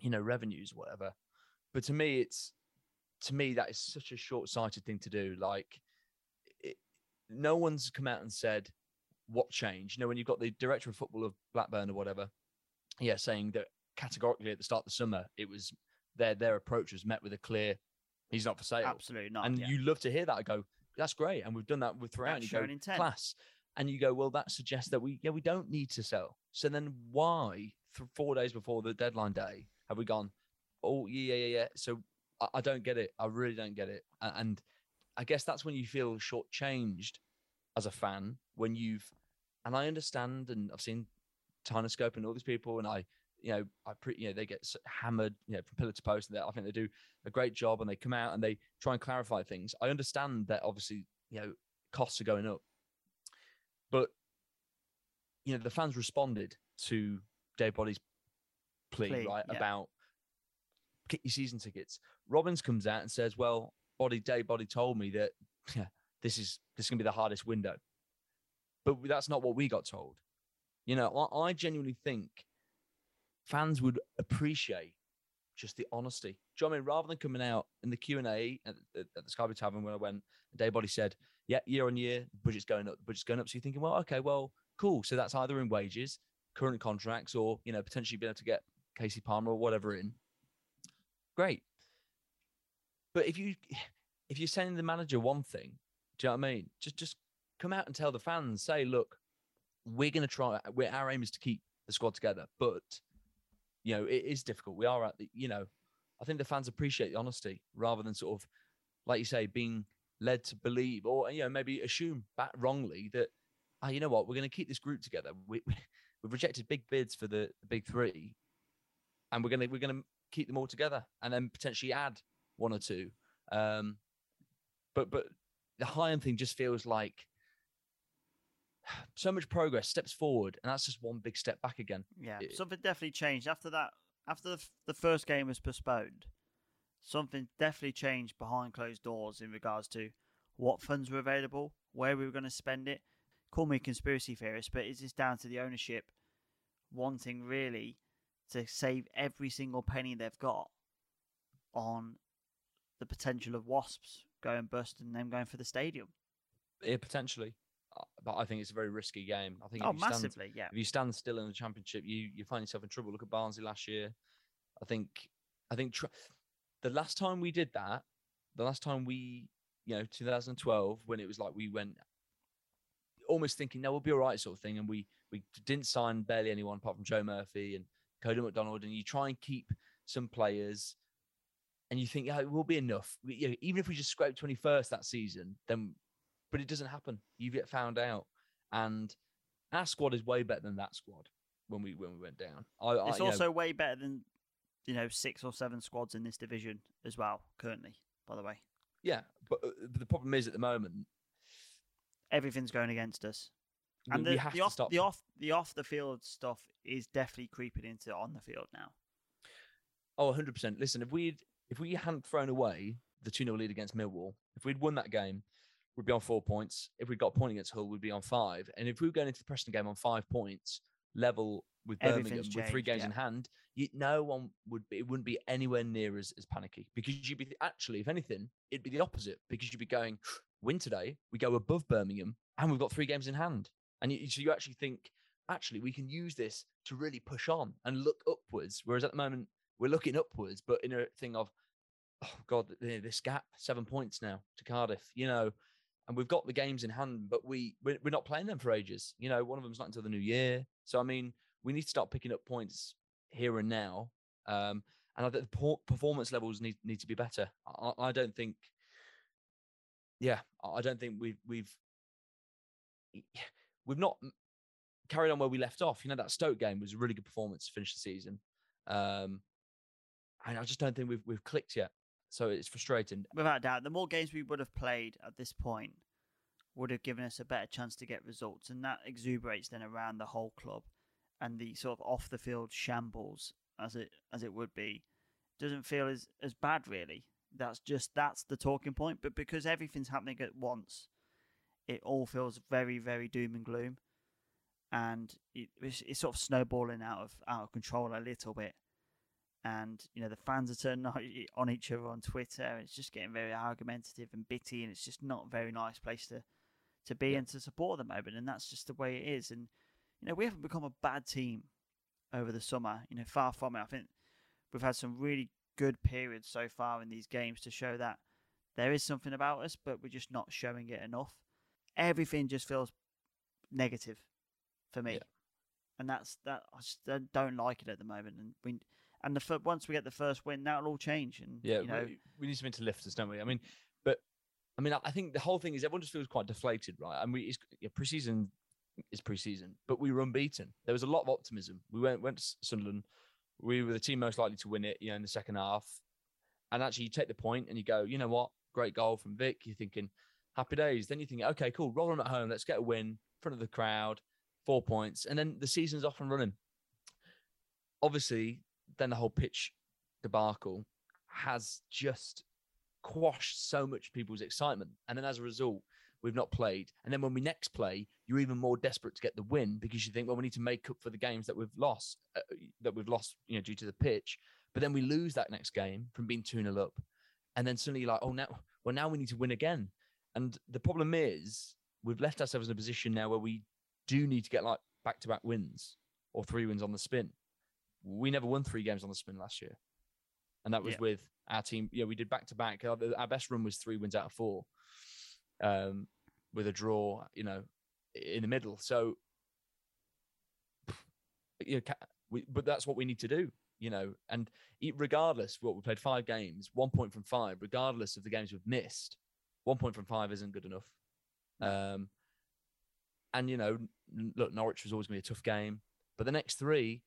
you know revenues whatever. But to me, it's to me that is such a short sighted thing to do. Like it, no one's come out and said what changed. You know, when you've got the director of football of Blackburn or whatever, yeah, saying that categorically at the start of the summer, it was their their approach was met with a clear He's not for sale. Absolutely not. and yeah. you love to hear that. I go, that's great, and we've done that with throughout. And you go, class, and you go, well, that suggests that we yeah we don't need to sell. So then why th- four days before the deadline day have we gone? Oh yeah yeah yeah. So I, I don't get it. I really don't get it. And I guess that's when you feel shortchanged as a fan when you've and I understand and I've seen Tynoscope and all these people and I you know I pre, you know they get hammered you know from pillar to post and I think they do a great job and they come out and they try and clarify things. I understand that obviously you know costs are going up, but you know the fans responded to Dave Boddy's right yeah. about get your season tickets. Robins comes out and says, "Well, Boddy Dave Boddy told me that this is this is gonna be the hardest window," but that's not what we got told. You know, I, I genuinely think fans would appreciate just the honesty. Do you know what I mean? Rather than coming out in the Q and A at, the- at the Sky Blue Tavern when I went, Dave Boddy said, "Yeah, year on year, the budget's going up. The budget's going up." So you're thinking, well, okay, well, cool. So that's either in wages, current contracts, or you know, potentially being able to get Kasey Palmer or whatever in. Great. But if you if you're sending the manager one thing, do you know what I mean? Just just come out and tell the fans, say, look, we're to try. We're, our aim is to keep the squad together, but you know it is difficult. We are at the, you know, I think the fans appreciate the honesty rather than sort of, like you say, being led to believe or you know maybe assume back wrongly that, ah, you know what, we're going to keep this group together. We, we we've rejected big bids for the, the big three, and we're gonna we're gonna keep them all together and then potentially add one or two. Um, but but the Hyam thing just feels like so much progress, steps forward, and that's just one big step back again. Yeah, It- something definitely changed after that. After the, f- the first game was postponed, something definitely changed behind closed doors in regards to what funds were available, where we were going to spend it. Call me a conspiracy theorist, but is this down to the ownership wanting really to save every single penny they've got on the potential of Wasps going bust and them going for the stadium? Yeah, potentially, Uh, but I think it's a very risky game. I think Oh, if you stand, massively, yeah. If you stand still in the championship, you you find yourself in trouble. Look at Barnsley last year. I think I think tr- the last time we did that, the last time we, you know, 2012, when it was like we went almost thinking, no, we'll be all right, sort of thing, and we we didn't sign barely anyone apart from Joe Murphy and Cody McDonald, and you try and keep some players, and you think, yeah, it will be enough. We, you know, even if we just scrape 21st that season, then, but it doesn't happen. You get found out, and our squad is way better than that squad when we when we went down. I, I, It's know, also way better than you know six or seven squads in this division as well. Currently, by the way, yeah, but, uh, but the problem is at the moment everything's going against us, and we the, have the off the off the off the field stuff is definitely creeping into on the field now. Oh, 100%. Listen, if we'd if we hadn't thrown away the 2 0 lead against Millwall, if we'd won that game, we'd be on four points. If we'd got a point against Hull, we'd be on five. And if we were going into the Preston game on five points, level with Birmingham Everything's with three games yeah. in hand, you, no one would be, it wouldn't be anywhere near as, as panicky because you'd be actually, if anything, it'd be the opposite because you'd be going, win today, we go above Birmingham, and we've got three games in hand. And you, so you actually think, actually, we can use this to really push on and look upwards. Whereas at the moment, we're looking upwards, but in a thing of, oh God, this gap, seven points now to Cardiff, you know, and we've got the games in hand, but we we're, we're not playing them for ages. You know, one of them's not until the new year. So I mean, we need to start picking up points here and now. Um, and I think the performance levels need need to be better. I, I don't think, yeah, I don't think we've we've we've not carried on where we left off. You know, that Stoke game was a really good performance to finish the season. Um, and I just don't think we've we've clicked yet. So it's frustrating. Without doubt, the more games we would have played at this point would have given us a better chance to get results, and that exuberates then around the whole club, and the sort of off the field shambles as it as it would be doesn't feel as as bad really. That's just that's the talking point, but because everything's happening at once, it all feels very very doom and gloom, and it, it's, it's sort of snowballing out of out of control a little bit and you know the fans are turning on each other on Twitter. and It's just getting very argumentative and bitty, and it's just not a very nice place to to be and to support at the moment. And that's just the way it is. And you know we haven't become a bad team over the summer. You know, far from it. I think we've had some really good periods so far in these games to show that there is something about us, but we're just not showing it enough. Everything just feels negative for me, Yeah. and that's that. I just don't- like it at the moment. And we and the once we get the first win, that'll all change. And Yeah, you know, we, we need something to lift us, don't we? I mean, but I mean, I- I think the whole thing is everyone just feels quite deflated, right? And we it's, yeah, preseason is preseason, but we were unbeaten. There was a lot of optimism. We went went to Sunderland. We were the team most likely to win it, you know, in the second half. And actually, you take the point and you go, you know what? Great goal from Vic. You're thinking happy days. Then you think, okay, cool, roll them at home. Let's get a win in front of the crowd, four points, and then the season's off and running. Obviously, then the whole pitch debacle has just quashed so much people's excitement. And then as a result, we've not played. And then when we next play, you're even more desperate to get the win because you think, well, we need to make up for the games that we've lost, uh, that we've lost, you know, due to the pitch. But then we lose that next game from being 2 0 up. And then suddenly you're like, oh, now, well, now we need to win again. And the problem is, we've left ourselves in a position now where we do need to get like back to back wins or three wins on the spin. We never won three games on the spin last year. And that was Yeah. with our team. Yeah, we did back to back. Our best run was three wins out of four, um, with a draw, you know, in the middle. So, you know, we, but that's what we need to do, you know. And regardless, what we played five games, one point from five, regardless of the games we've missed, one point from five isn't good enough. Um, and you know, look, Norwich was always going to be a tough game, but the next three,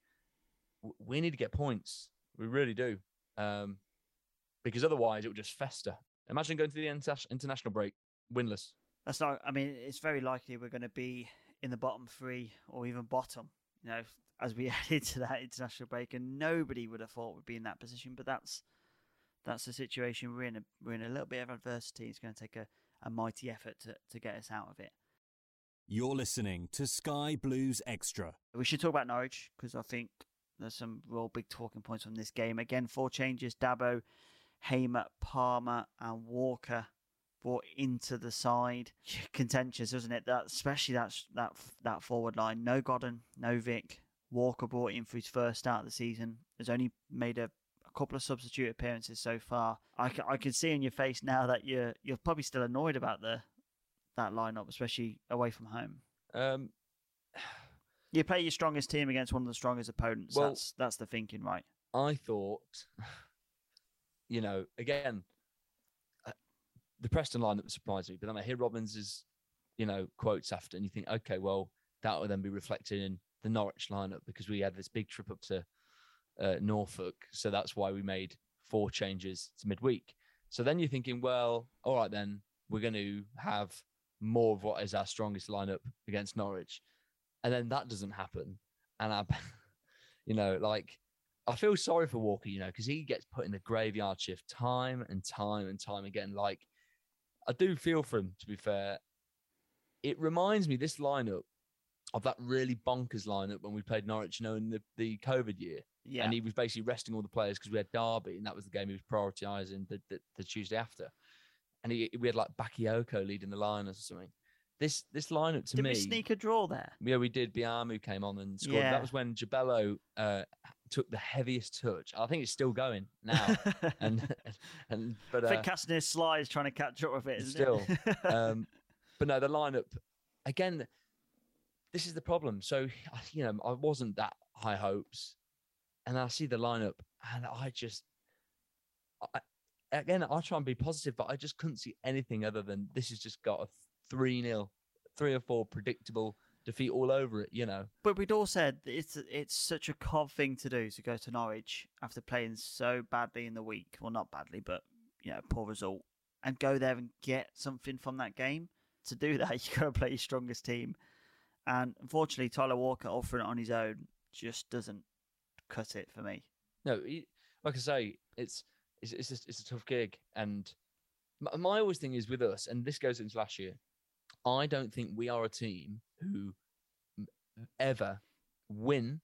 we need to get points. We really do, um, because otherwise it will just fester. Imagine going to the inter- international break winless. That's not. I mean, it's very likely we're going to be in the bottom three or even bottom. You know, as we head into that international break, and nobody would have thought we'd be in that position. But that's that's the situation we're in. We're in a little bit of adversity. It's going to take a, a mighty effort to, to get us out of it. You're listening to Sky Blues Extra. We should talk about Norwich because I think there's some real big talking points from this game. Again, four changes: Dabo, Hamer, Palmer, and Walker brought into the side. Contentious, isn't it? That especially that that that forward line. No Godden, no Vic. Walker brought in for his first start of the season. Has only made a, a couple of substitute appearances so far. I can, I can see in your face now that you're you're probably still annoyed about the that lineup, especially away from home. Um, You play your strongest team against one of the strongest opponents. Well- that's that's the thinking, right? I thought, you know, again, uh, the Preston lineup surprised me, but then I hear Robins' you know, quotes after, and you think, okay, well, that will then be reflected in the Norwich lineup because we had this big trip up to uh, Norfolk, so that's why we made four changes to midweek. So then you're thinking, well, all right, then we're going to have more of what is our strongest lineup against Norwich, and then that doesn't happen, and I, you know, like I feel sorry for Walker, you know, because he gets put in the graveyard shift time and time and time again. Like, I do feel for him, to be fair. It reminds me, this lineup, of that really bonkers lineup when we played Norwich, you know, in the, the COVID year. Yeah. And he was basically resting all the players because we had Derby, and that was the game he was prioritising the, the, the Tuesday after. And he, we had like Bakayoko leading the line or something. This this lineup to Did me. we sneak a draw there? Yeah, we did. Biamou came on and scored. Yeah. That was when Jabello uh, took the heaviest touch. I think it's still going now. and and but I uh, think Castaner's slide is trying to catch up with it. Still, it? um, but no, the lineup again. This is the problem. So you know, I wasn't that high hopes, and I see the lineup, and I just, I, again, I try and be positive, but I just couldn't see anything other than this has just got a three 0 three or four predictable defeat all over it. You know, But we'd all said it's it's such a cod thing to do to go to Norwich after playing so badly in the week. Well, not badly, but you know, poor result, and go there and get something from that game. To do that, you got to play your strongest team, and unfortunately, Tyler Walker offering it on his own just doesn't cut it for me. No, like I say, it's it's it's a, it's a tough gig, and my, my always thing is with us, and this goes into last year. I don't think we are a team who ever win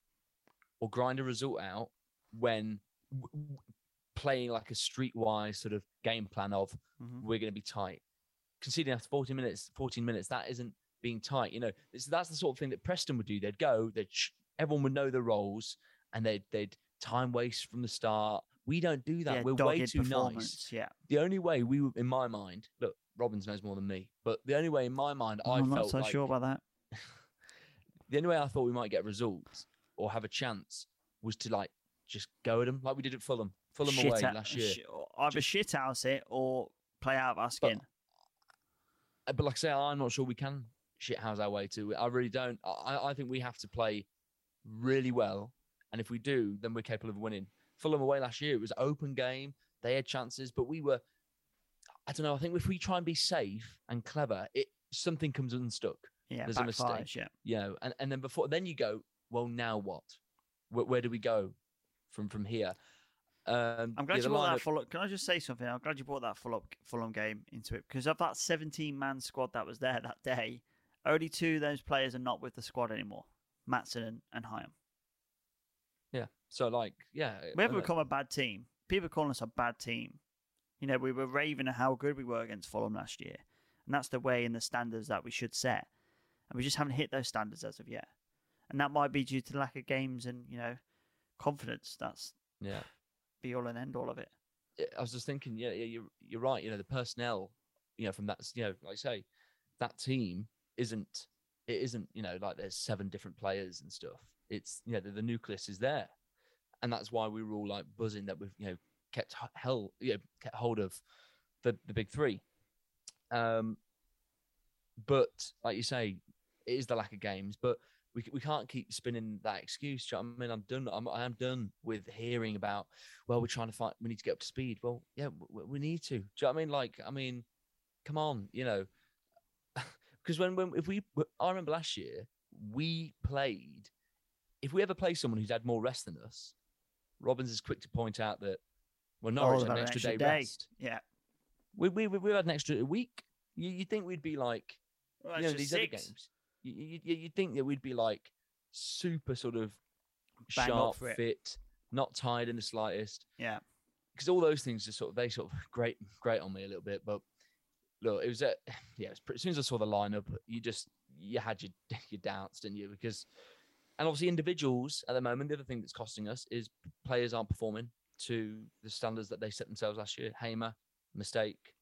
or grind a result out when w- w- playing like a streetwise sort of game plan of Mhm. we're going to be tight. Conceding after 40 minutes, 14 minutes, that isn't being tight. You know, that's the sort of thing that Preston would do. They'd go, they'd sh- everyone would know the roles, and they'd they'd time waste from the start. We don't do that. yeah, We're way too nice. Yeah, The only way we, in my mind, look, Robins knows more than me, but the only way in my mind I I'm felt not so like sure about that. the only way I thought we might get results or have a chance was to like just go at them like we did at Fulham. Fulham Shit away out- last year. sh- either shit house it or play out of our skin. Uh, But like I say, I'm not sure we can shithouse our way to it. I really don't. I, I think we have to play really well, and if we do, then we're capable of winning. Fulham away last year, it was open game. They had chances, but we were. I don't know. I think if we try and be safe and clever, it something comes unstuck. yeah, there's a mistake. Yeah, You know, and, and then before then you go, well, now what? Where, where do we go from from here? Um, I'm glad yeah, you brought that Fulham. Can I just say something? I'm glad you brought that Fulham Fulham game into it because of that 17 man squad that was there that day, only two of those players are not with the squad anymore. Maatsen and, and Hyam. So like, yeah, We haven't become a bad team. People are calling us a bad team. You know, we were raving at how good we were against Fulham last year, and that's the way and the standards that we should set, and we just haven't hit those standards as of yet. And that might be due to lack of games and you know confidence. That's Yeah. be all and end all of it. I was just thinking, yeah, yeah, you're you're right. You know, the personnel, you know, from that, you know, like I say, that team isn't it isn't you know like there's seven different players and stuff. It's you know the, the nucleus is there, and that's why we were all like buzzing that we've you know kept hell you know kept hold of the the big three. Um, but like you say, it is the lack of games, but. We, we can't keep spinning that excuse. I mean, I'm done. I'm, I am done with hearing about well, we're trying to find, we need to get up to speed. Well, yeah, we, we need to. Do you know I mean? Like, I mean, come on, you know, because when, when, if we, I remember last year, we played, if we ever play someone who's had more rest than us, Robins is quick to point out that, well, Norwich had an had extra, day, rest. Yeah. We, we, we, had an extra week. You, you think we'd be like, Well, you know, extra these other games, you, you, you- you'd think that we'd be like super sort of Bang sharp, fit, not tired in the slightest Yeah. because all those things just sort of they sort of grate grate on me a little bit. But look, it was a yeah. It was pretty, as soon as I saw the lineup, you just you had your your doubts, didn't you? Because and obviously individuals at the moment, the other thing that's costing us is players aren't performing to the standards that they set themselves last year. Hamer mistake.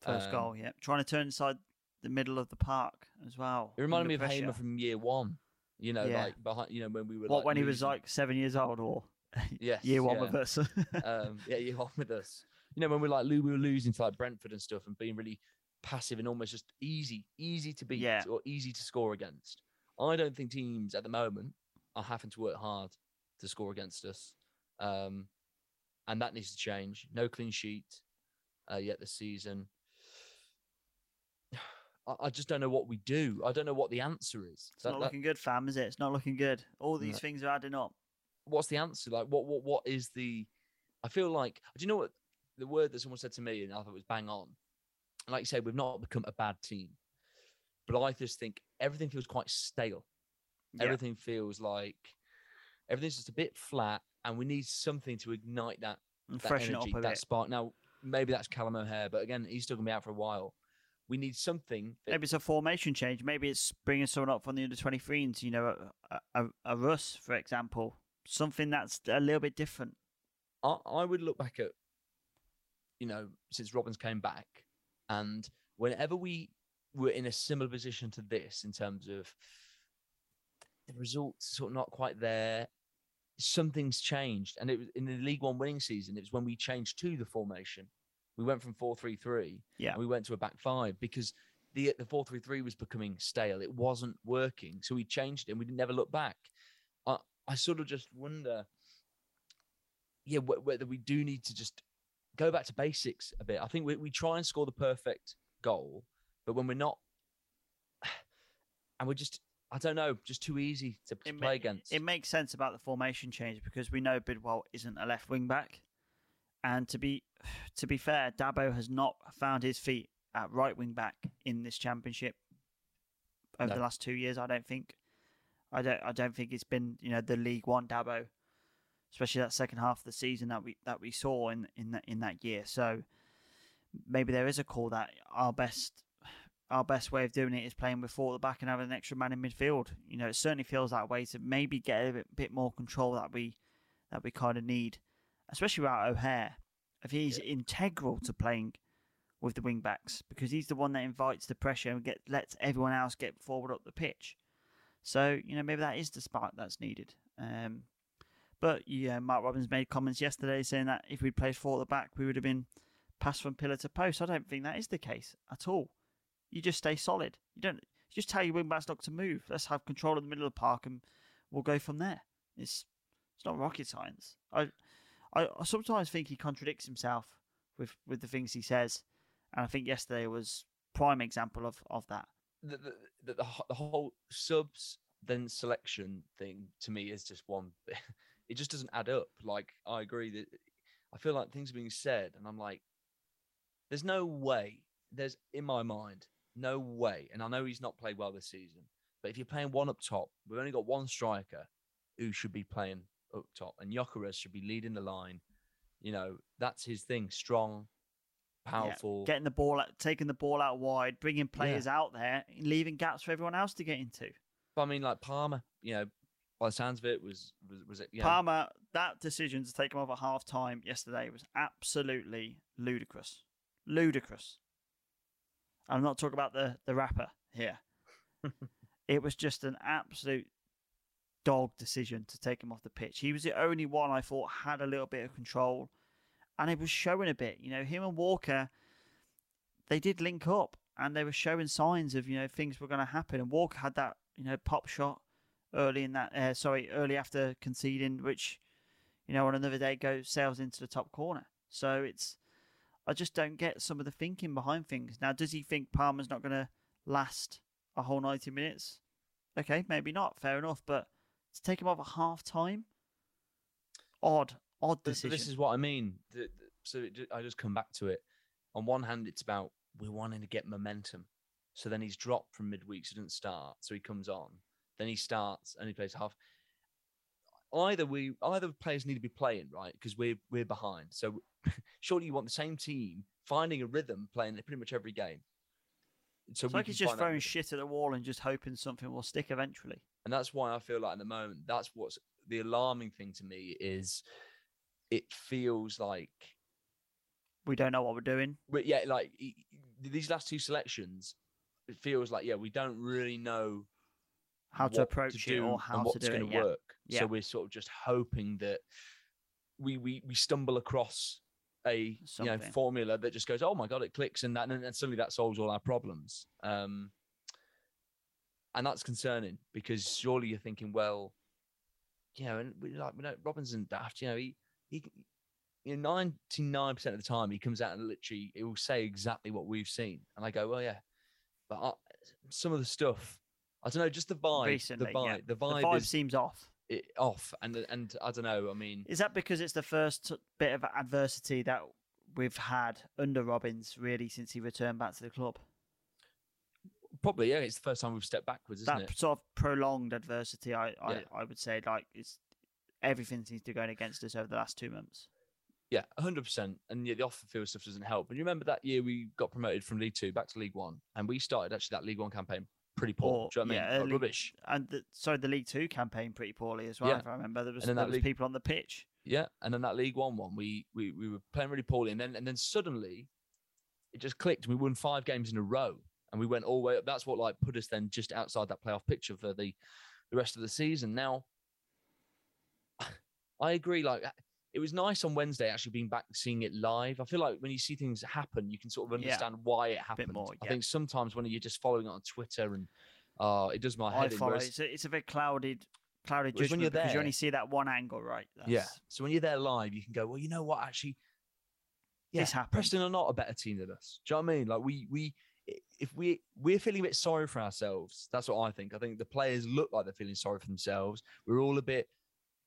First Um, goal. Yeah. Trying to turn inside the middle of the park as well. It reminded me of Hamer from year one. You know, Yeah. like behind. You know, when we were What like, when he was like seven years old or Yes, year one yeah. with us. um, yeah, you're on with us. You know, when we're like we were losing to like Brentford and stuff and being really passive and almost just easy, easy to beat Yeah. or easy to score against. I don't think teams at the moment are having to work hard to score against us. Um, and that needs to change. No clean sheet uh, yet this season. I, I just don't know what we do. I don't know what the answer is. It's That- not that- looking good, fam, is it? It's not looking good. All these No. things are adding up. what's the answer? Like, what, what, what is the? I feel like, do you know what the word that someone said to me, and I thought it was bang on. Like you said, we've not become a bad team, but I just think everything feels quite stale. Yeah. Everything feels like everything's just a bit flat, and we need something to ignite that And that energy, that bit. spark. Now, maybe that's Callum O'Hare, but again, he's still gonna be out for a while. We need something. That, Maybe it's a formation change. Maybe it's bringing someone up from the under 23s, you know, a, a, a Russ, for example. Something that's a little bit different. I, I would look back at, you know, since Robins came back, and whenever we were in a similar position to this in terms of the results sort of not quite there, something's changed. And it was in the League One winning season, it was when we changed to the formation. We went from 4 3 3 Yeah. and we went to a back five because the the 4 3 3 was becoming stale. It wasn't working. So we changed it and we didn't never looked back. I, I sort of just wonder yeah, wh- whether we do need to just go back to basics a bit. I think we, we try and score the perfect goal, but when we're not, and we're just, I don't know, just too easy to, to play ma- against. It makes sense about the formation change because we know Bidwell isn't a left wing back, and to be to be fair, Dabo has not found his feet at right wing back in this championship over No. the last two years. I don't think. I don't. I don't think it's been you know the League One Dabo, especially that second half of the season that we that we saw in in that in that year. So maybe there is a call that our best our best way of doing it is playing with four at the back and having an extra man in midfield. You know, it certainly feels that way to maybe get a bit, bit more control that we that we kind of need. especially without O'Hare, if he's integral to playing with the wing backs because he's the one that invites the pressure and get lets everyone else get forward up the pitch. So you know maybe that is the spark that's needed. Um, but yeah, Mark Robins made comments yesterday saying that if we'd played four at the back, we would have been passed from pillar to post. I don't think that is the case at all. You just stay solid. You don't you just tell your wing not to move. Let's have control of the middle of the park and we'll go from there. It's it's not rocket science. I I, sometimes think he contradicts himself with with the things he says, and I think yesterday was prime example of of that. The, the, the, the whole subs then selection thing to me is just one. It just doesn't add up. Like I agree that I feel like things are being said, and I'm like, there's no way. There's in my mind no way, and I know he's not played well this season. But if you're playing one up top, we've only got one striker who should be playing up top, and Gyökeres should be leading the line. You know, that's his thing. Strong, Yeah, powerful. getting the ball, out, taking the ball out wide, bringing players out there, leaving gaps for everyone else to get into. I mean, like Palmer, you know, by the sounds of it, was was was it? You know, Palmer, that decision to take him off at half time yesterday was absolutely ludicrous. Ludicrous. I'm not talking about the, the rapper here. it was just an absolute dog decision to take him off the pitch. He was the only one I thought had a little bit of control, and it was showing a bit. You know, him and Walker, they did link up, and they were showing signs of you know things were going to happen. And Walker had that you know pop shot early in that, uh, sorry, early after conceding, which you know on another day goes sails into the top corner. So it's, I just don't get some of the thinking behind things. Now, does he think Palmer's not going to last a whole ninety minutes? Okay, maybe not. Fair enough, but to take him off at half time, odd, odd decision. this is what I mean. So it, I just come back to it. On one hand, it's about we're wanting to get momentum. So then he's dropped from midweek, so he doesn't start. So he comes on. Then he starts and he plays half. Either we, either players need to be playing right because we're we're behind. So surely you want the same team finding a rhythm, playing pretty much every game. So it's like he's just throwing shit at the wall and just hoping something will stick eventually. And that's why I feel like at the moment, that's what's the alarming thing to me is it feels like We don't know what we're doing. but yeah, like these last two selections, it feels like yeah, we don't really know How to approach it do or how and to what's do it. going to work. Yeah. So we're sort of just hoping that we we we stumble across a you know formula that just goes, oh my god, it clicks, and that and then suddenly that solves all our problems. Um, and that's concerning because surely you're thinking, well, you know, and we like we know Robinson daft, you know, he he. You know, ninety nine percent of the time he comes out and literally he will say exactly what we've seen, and I go, well, yeah, but I, some of the stuff, I don't know, just the vibe, Recently, the vibe, yeah. the vibe, vibe is seems off. it, off, and and I don't know. I mean, Is that because it's the first bit of adversity that we've had under Robins really since he returned back to the club? probably yeah, it's the first time we've stepped backwards, isn't it? that it? sort of prolonged adversity, I, I, Yeah. I would say, like it's everything seems to be going against us over the last two months. Yeah, hundred percent. And yeah, the off the field stuff doesn't help. And you remember that year we got promoted from League Two back to League One, and we started actually that League One campaign pretty poor. Or- Do you know what I yeah, mean? Like, early- rubbish. And the, sorry, the League Two campaign pretty poorly as well. Yeah. If I remember, there was, there was League- people on the pitch. Yeah, and then that League One one, we we we were playing really poorly, and then and then suddenly it just clicked. We won five games in a row, and we went all the way up. That's what like put us then just outside that playoff picture for the the rest of the season. Now, I agree. Like it was nice on Wednesday actually being back seeing it live. I feel like when you see things happen, you can sort of Yeah. understand why it happened. more, I think sometimes when you're just following it on Twitter and uh, it does my I head in. follow. whereas- It's a, it's a very clouded, clouded Whereas when judgment you're there, because you only see that one angle, right? Yeah. So when you're there live, you can go, well, you know what? Actually, yeah, This happened. Preston are not a better team than us. Do you know what I mean? Like we we if we we're feeling a bit sorry for ourselves. That's what I think. I think the players look like they're feeling sorry for themselves. We're all a bit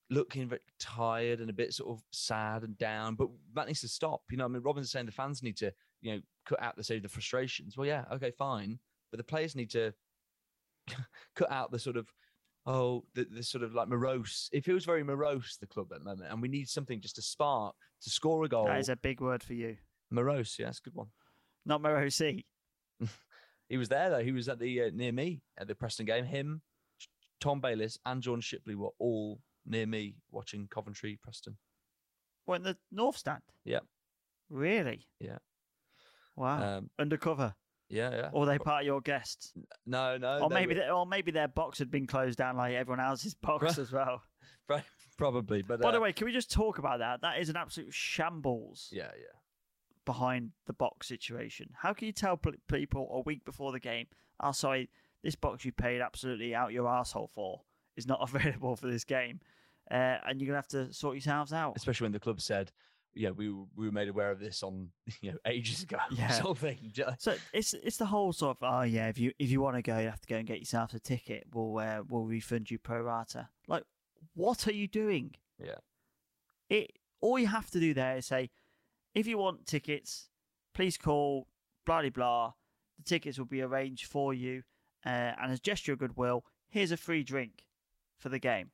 looking very tired and a bit sort of sad and down. But that needs to stop. You know, I mean, Robins saying the fans need to you know cut out the say the frustrations. Well, yeah, okay, fine. But the players need to cut out the sort of oh the, the sort of like morose it feels very morose the club at the moment and we need something just to spark to score a goal That is a big word for you. morose yeah that's a good one Not Morosi. he was there though he was at the uh, near me at the preston game him tom bayliss and john shipley were all near me watching coventry preston What in the north stand? Yeah. Really? Yeah. Wow. Um, Undercover. yeah, yeah. Or they part of your guests? No, no. or maybe, were- they, or maybe their box had been closed down like everyone else's box as well. Probably, but By uh, the way, can we just talk about that? That is an absolute shambles yeah, yeah. behind the box situation. How can you tell pl- people a week before the game, oh, sorry, this box you paid absolutely out your asshole for is not available for this game, uh, and you're going to have to sort yourselves out? Especially when the club said, "Yeah, we were- we were made aware of this on you know ages ago." Yeah. sort of thing. So it's it's the whole sort of oh yeah if you if you want to go you have to go and get yourself a ticket we'll uh, we'll refund you pro rata like what are you doing Yeah. it all you have to do there is say if you want tickets please call blah blah blah the tickets will be arranged for you uh, and as gesture of goodwill here's a free drink for the game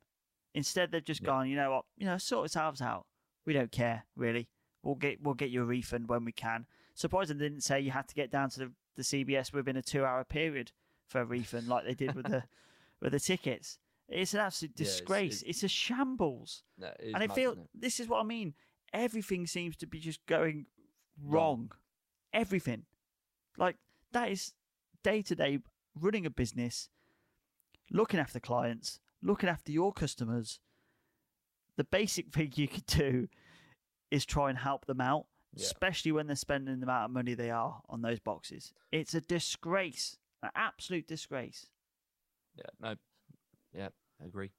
instead they've just Yeah. gone you know what you know sort yourselves out we don't care really we'll get we'll get you a refund when we can surprised they didn't say you had to get down to the, the CBS within a two hour period for a refund like they did with the with the tickets. It's an absolute Yeah, it's- disgrace. it's- it's, a shambles. No, it and it mad, feels it? this is what I mean. Everything seems to be just going wrong. Everything. Like that is day to day running a business, looking after clients, looking after your customers. The basic thing you could do is try and help them out, Yeah. especially when they're spending the amount of money they are on those boxes. It's a disgrace, an absolute disgrace. Yeah, no, yeah, I agree.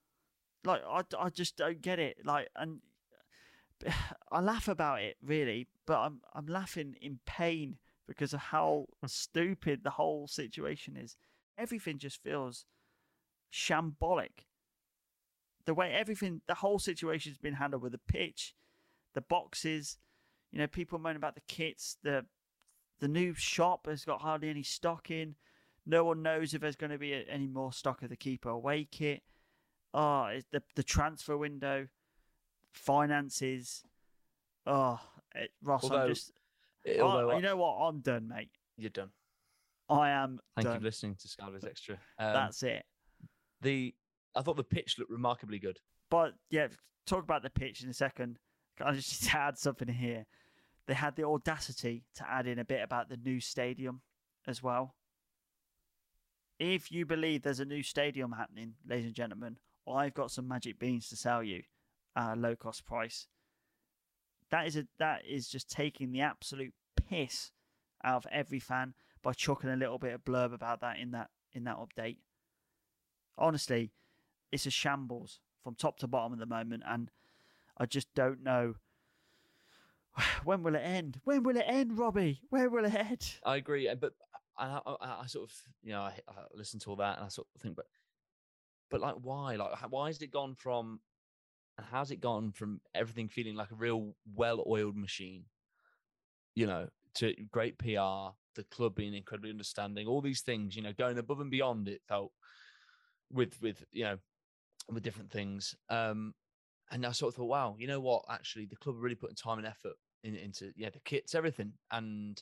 Like I, I just don't get it. Like and I laugh about it really, but I'm I'm laughing in pain because of how stupid the whole situation is. Everything just feels shambolic. The way everything, the whole situation's been handled with the pitch, the boxes, you know, people moan about the kits, the the new shop has got hardly any stock in. No one knows if there's going to be any more stock of the keeper away kit. Oh, it's the the transfer window, finances. Oh, it, Ross, Although- I'm just. Eh, I- although I- you know what? I'm done, mate. You're done. I am Thank you for listening to Sky Blues Extra. Um, That's it. The. I thought the pitch looked remarkably good. But yeah, talk about the pitch in a second. I just add something here. They had the audacity to add in a bit about the new stadium as well. If you believe there's a new stadium happening, ladies and gentlemen, I've got some magic beans to sell you at a low cost price. That is a that is just taking the absolute piss out of every fan by chucking a little bit of blurb about that in that in that update. Honestly, it's a shambles from top to bottom at the moment, and I just don't know when will it end. When will it end, Robbie? Where will it end? I agree, uh, but I, I, I sort of, you know, I, I listen to all that and I sort of think, but, but like, why? Like, why has it gone from, how's it gone from everything feeling like a real well-oiled machine, you know, to great PR, the club being incredibly understanding, all these things, you know, going above and beyond. It felt with with you know, with different things. Um, and I sort of thought, wow, you know what? Actually, the club are really putting time and effort in, into yeah the kits, everything, and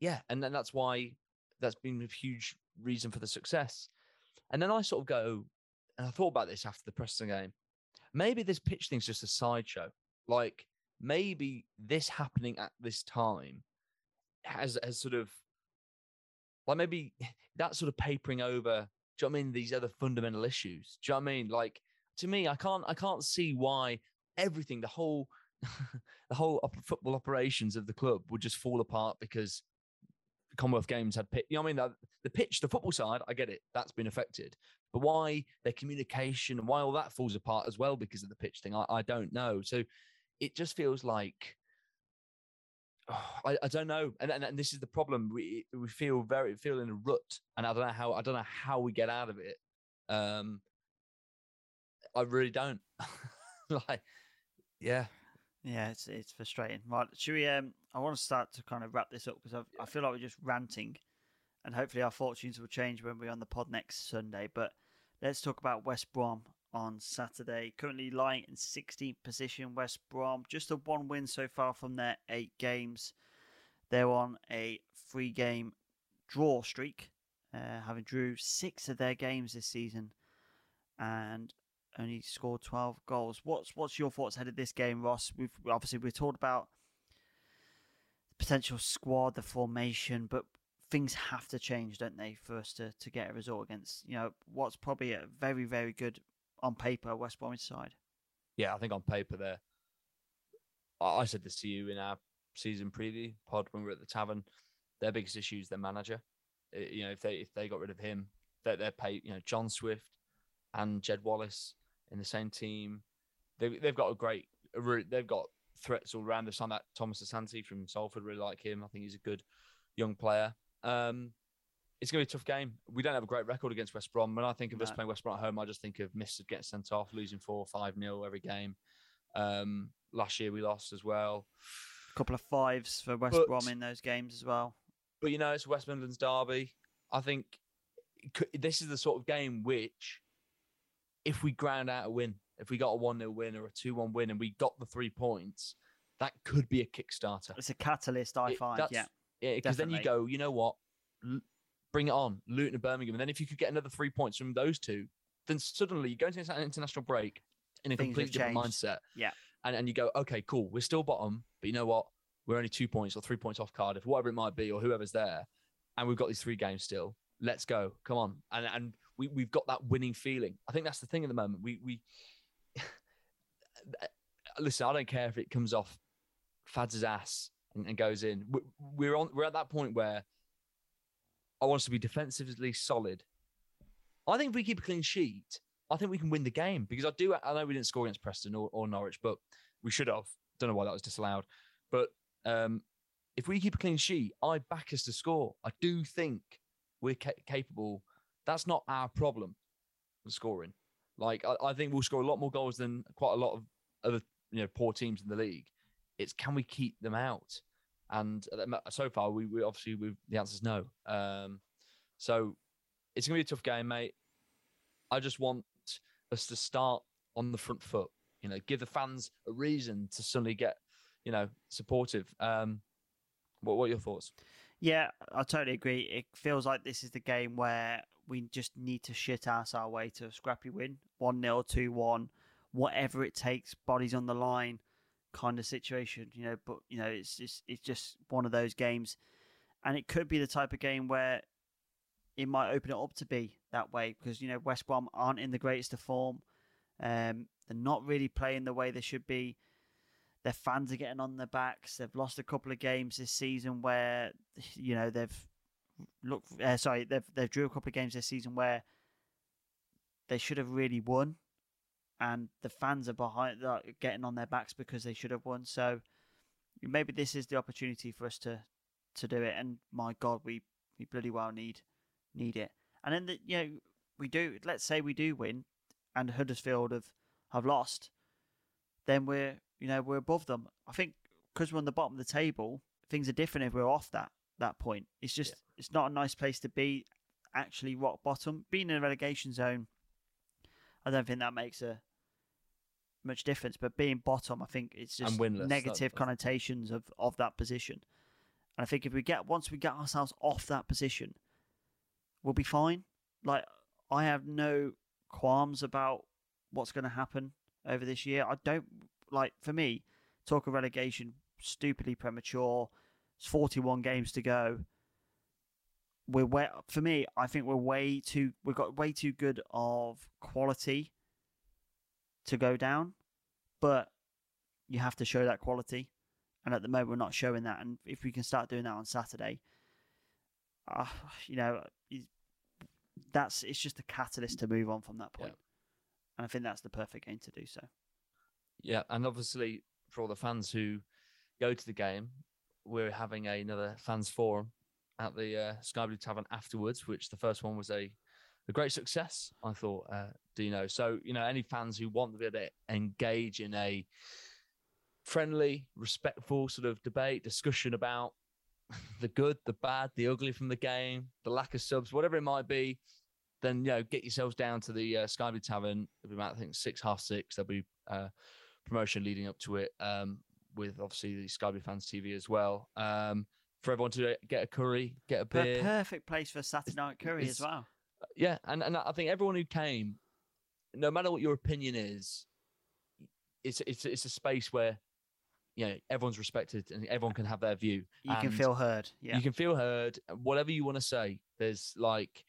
yeah, and then that's why that's been a huge reason for the success. And then I sort of go, and I thought about this after the Preston game. Maybe this pitch thing's just a sideshow. Like maybe this happening at this time has has sort of like maybe that sort of papering over. Do you know I mean? These other fundamental issues. Do you know what I mean? Like to me, I can't I can't see why everything, the whole the whole op- football operations of the club would just fall apart because Commonwealth Games had pitch. You know what I mean? The, the pitch, the football side, I get it. That's been affected. But why their communication and why all that falls apart as well because of the pitch thing, I, I don't know. So it just feels like I, I don't know, and, and and this is the problem. We we feel very feel in a rut, and I don't know how I don't know how we get out of it. Um, I really don't. like, yeah, Yeah, it's it's frustrating. Right, should we? Um, I want to start to kind of wrap this up because I feel like we're just ranting, and hopefully our fortunes will change when we're on the pod next Sunday. But let's talk about West Brom on Saturday. Currently lying in 16th position, West Brom just a one win so far from their eight games. They're on a three game draw streak, uh, having drew six of their games this season, and only scored 12 goals. What's what's your thoughts ahead of this game, Ross? We've obviously we've talked about the potential squad, the formation, but things have to change, don't they, for us to, to get a result against you know what's probably a very very good on paper West Bromwich side. Yeah, I think on paper there. I said this to you in our season preview pod when we were at the tavern. Their biggest issue is their manager. You know, if they if they got rid of him, that they're paid. You know, John Swift and Jed Wallace in the same team. They they've got a great. They've got threats all around. They've signed that Thomas Asante from Salford. Really like him. I think he's a good young player. Um, it's going to be a tough game. We don't have a great record against West Brom. When I think of us playing West Brom at home, I just think of Mister getting sent off, losing four, five nil every game. Um, last year we lost as well. A couple of fives for West But- Brom in those games as well. But you know, it's West Midlands derby. I think could- this is the sort of game which, if we ground out a win, if we got a one 0 win or a two one win, and we got the three points, that could be a kickstarter. It's a catalyst, I It- find. Yeah, Yeah, because then you go, you know what, bring it on, Luton and Birmingham, and then if you could get another three points from those two, then suddenly you go into an international break in a Things completely different mindset. Yeah. and and you go, okay, cool, we're still bottom, but you know what, we're only two points or three points off Cardiff, whatever it might be, or whoever's there, and we've got these three games still. Let's go, come on, and and we we've got that winning feeling. I think that's the thing at the moment. We we listen. I don't care if it comes off Fads' ass and, and goes in. We- We're on. We're at that point where I want us to be defensively solid. I think if we keep a clean sheet, I think we can win the game because I do. I know we didn't score against Preston or, or Norwich, but we should have. Don't know why that was disallowed. But um, if we keep a clean sheet, I back us to score. I do think we're ca- capable. That's not our problem. Scoring, like I, I think we'll score a lot more goals than quite a lot of other you know poor teams in the league. It's can we keep them out? And mo- so far, we, we obviously we the answer is no. Um, so it's gonna be a tough game, mate. I just want us to start on the front foot. You know, give the fans a reason to suddenly get, you know, supportive. Um, what what are your thoughts? Yeah, I totally agree. It feels like this is the game where we just need to shit ass our way to a scrappy win 1 0, 2 1, whatever it takes, bodies on the line kind of situation, you know. But, you know, it's just, it's just one of those games. And it could be the type of game where it might open it up to be that way because, you know, West Brom aren't in the greatest of form. Um, they're not really playing the way they should be their fans are getting on their backs. They've lost a couple of games this season where you know they've looked. Uh, sorry, they've they've drew a couple of games this season where they should have really won, and the fans are behind, getting on their backs because they should have won. So maybe this is the opportunity for us to to do it. And my God, we we bloody well need need it. And then the, you know we do. Let's say we do win, and Huddersfield have have lost then we're you know we're above them. I think because we're on the bottom of the table, things are different if we're off that that point. It's just it's not a nice place to be. Actually, rock bottom, being in a relegation zone, I don't think that makes a much difference. But being bottom, I think it's just winless, negative that's- connotations of of that position. And I think if we get once we get ourselves off that position, we'll be fine. Like I have no qualms about what's going to happen over this year. I don't like for me talk of relegation stupidly premature. It's 41 games to go. We're way, for me. I think we're way too. We've got way too good of quality to go down, but you have to show that quality. And at the moment, we're not showing that. And if we can start doing that on Saturday, uh, you know, that's it's just a catalyst to move on from that point. And I think that's the perfect game to do so. Yeah, and obviously for all the fans who go to the game, we're having another fans forum at the uh, Sky Blue Tavern afterwards, which the first one was a a great success. I thought, uh, Dino. So you know, any fans who want to be able to engage in a friendly, respectful sort of debate, discussion about the good, the bad, the ugly from the game, the lack of subs, whatever it might be, then you know, get yourselves down to the uh, Sky Blue Tavern. It'll be about I think six, half six. There'll be uh, promotion leading up to it, um, with obviously the Sky Blue Fans TV as well. Um, for everyone to get a curry, get a beer. perfect place for a Saturday night curry as well. Yeah, and, and I think everyone who came no matter what your opinion is, it's it's it's a space where you know everyone's respected and everyone can have their view. You can feel heard. Yeah. You can feel heard. Whatever you want to say, there's like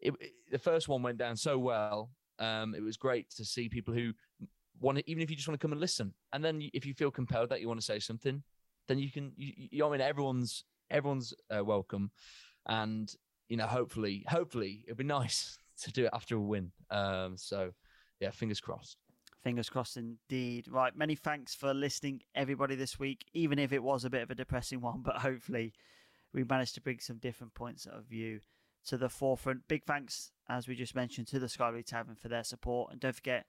it, it- the first one went down so well. Um, it was great to see people who want to, even if you just want to come and listen, and then if you feel compelled that you want to say something, then you can. You, you know, I mean, everyone's everyone's uh, welcome, and you know, hopefully, hopefully, it'd be nice to do it after a win. Um, so yeah, fingers crossed. Fingers crossed indeed. Right, many thanks for listening, everybody, this week, even if it was a bit of a depressing one, but hopefully we managed to bring some different points of view to the forefront. Big thanks, as we just mentioned, to the Skyblue Tavern for their support. And don't forget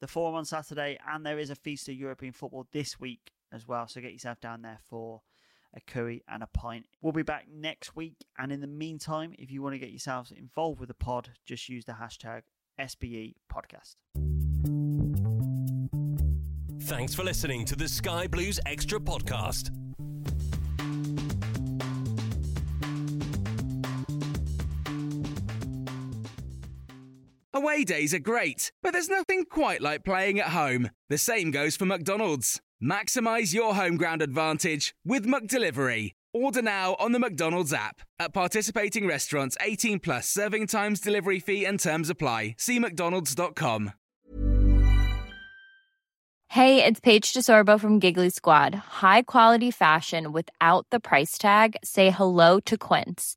the forum on Saturday, and there is a feast of European football this week as well. So get yourself down there for a curry and a pint. We'll be back next week. And in the meantime, if you want to get yourselves involved with the pod, just use the hashtag SBE podcast. Thanks for listening to the Sky Blues Extra podcast. Away days are great, but there's nothing quite like playing at home. The same goes for McDonald's. Maximize your home ground advantage with McDelivery. Order now on the McDonald's app. At participating restaurants, 18 plus serving times, delivery fee, and terms apply. See McDonald's.com. Hey, it's Paige DeSorbo from Giggly Squad. High quality fashion without the price tag. Say hello to Quince.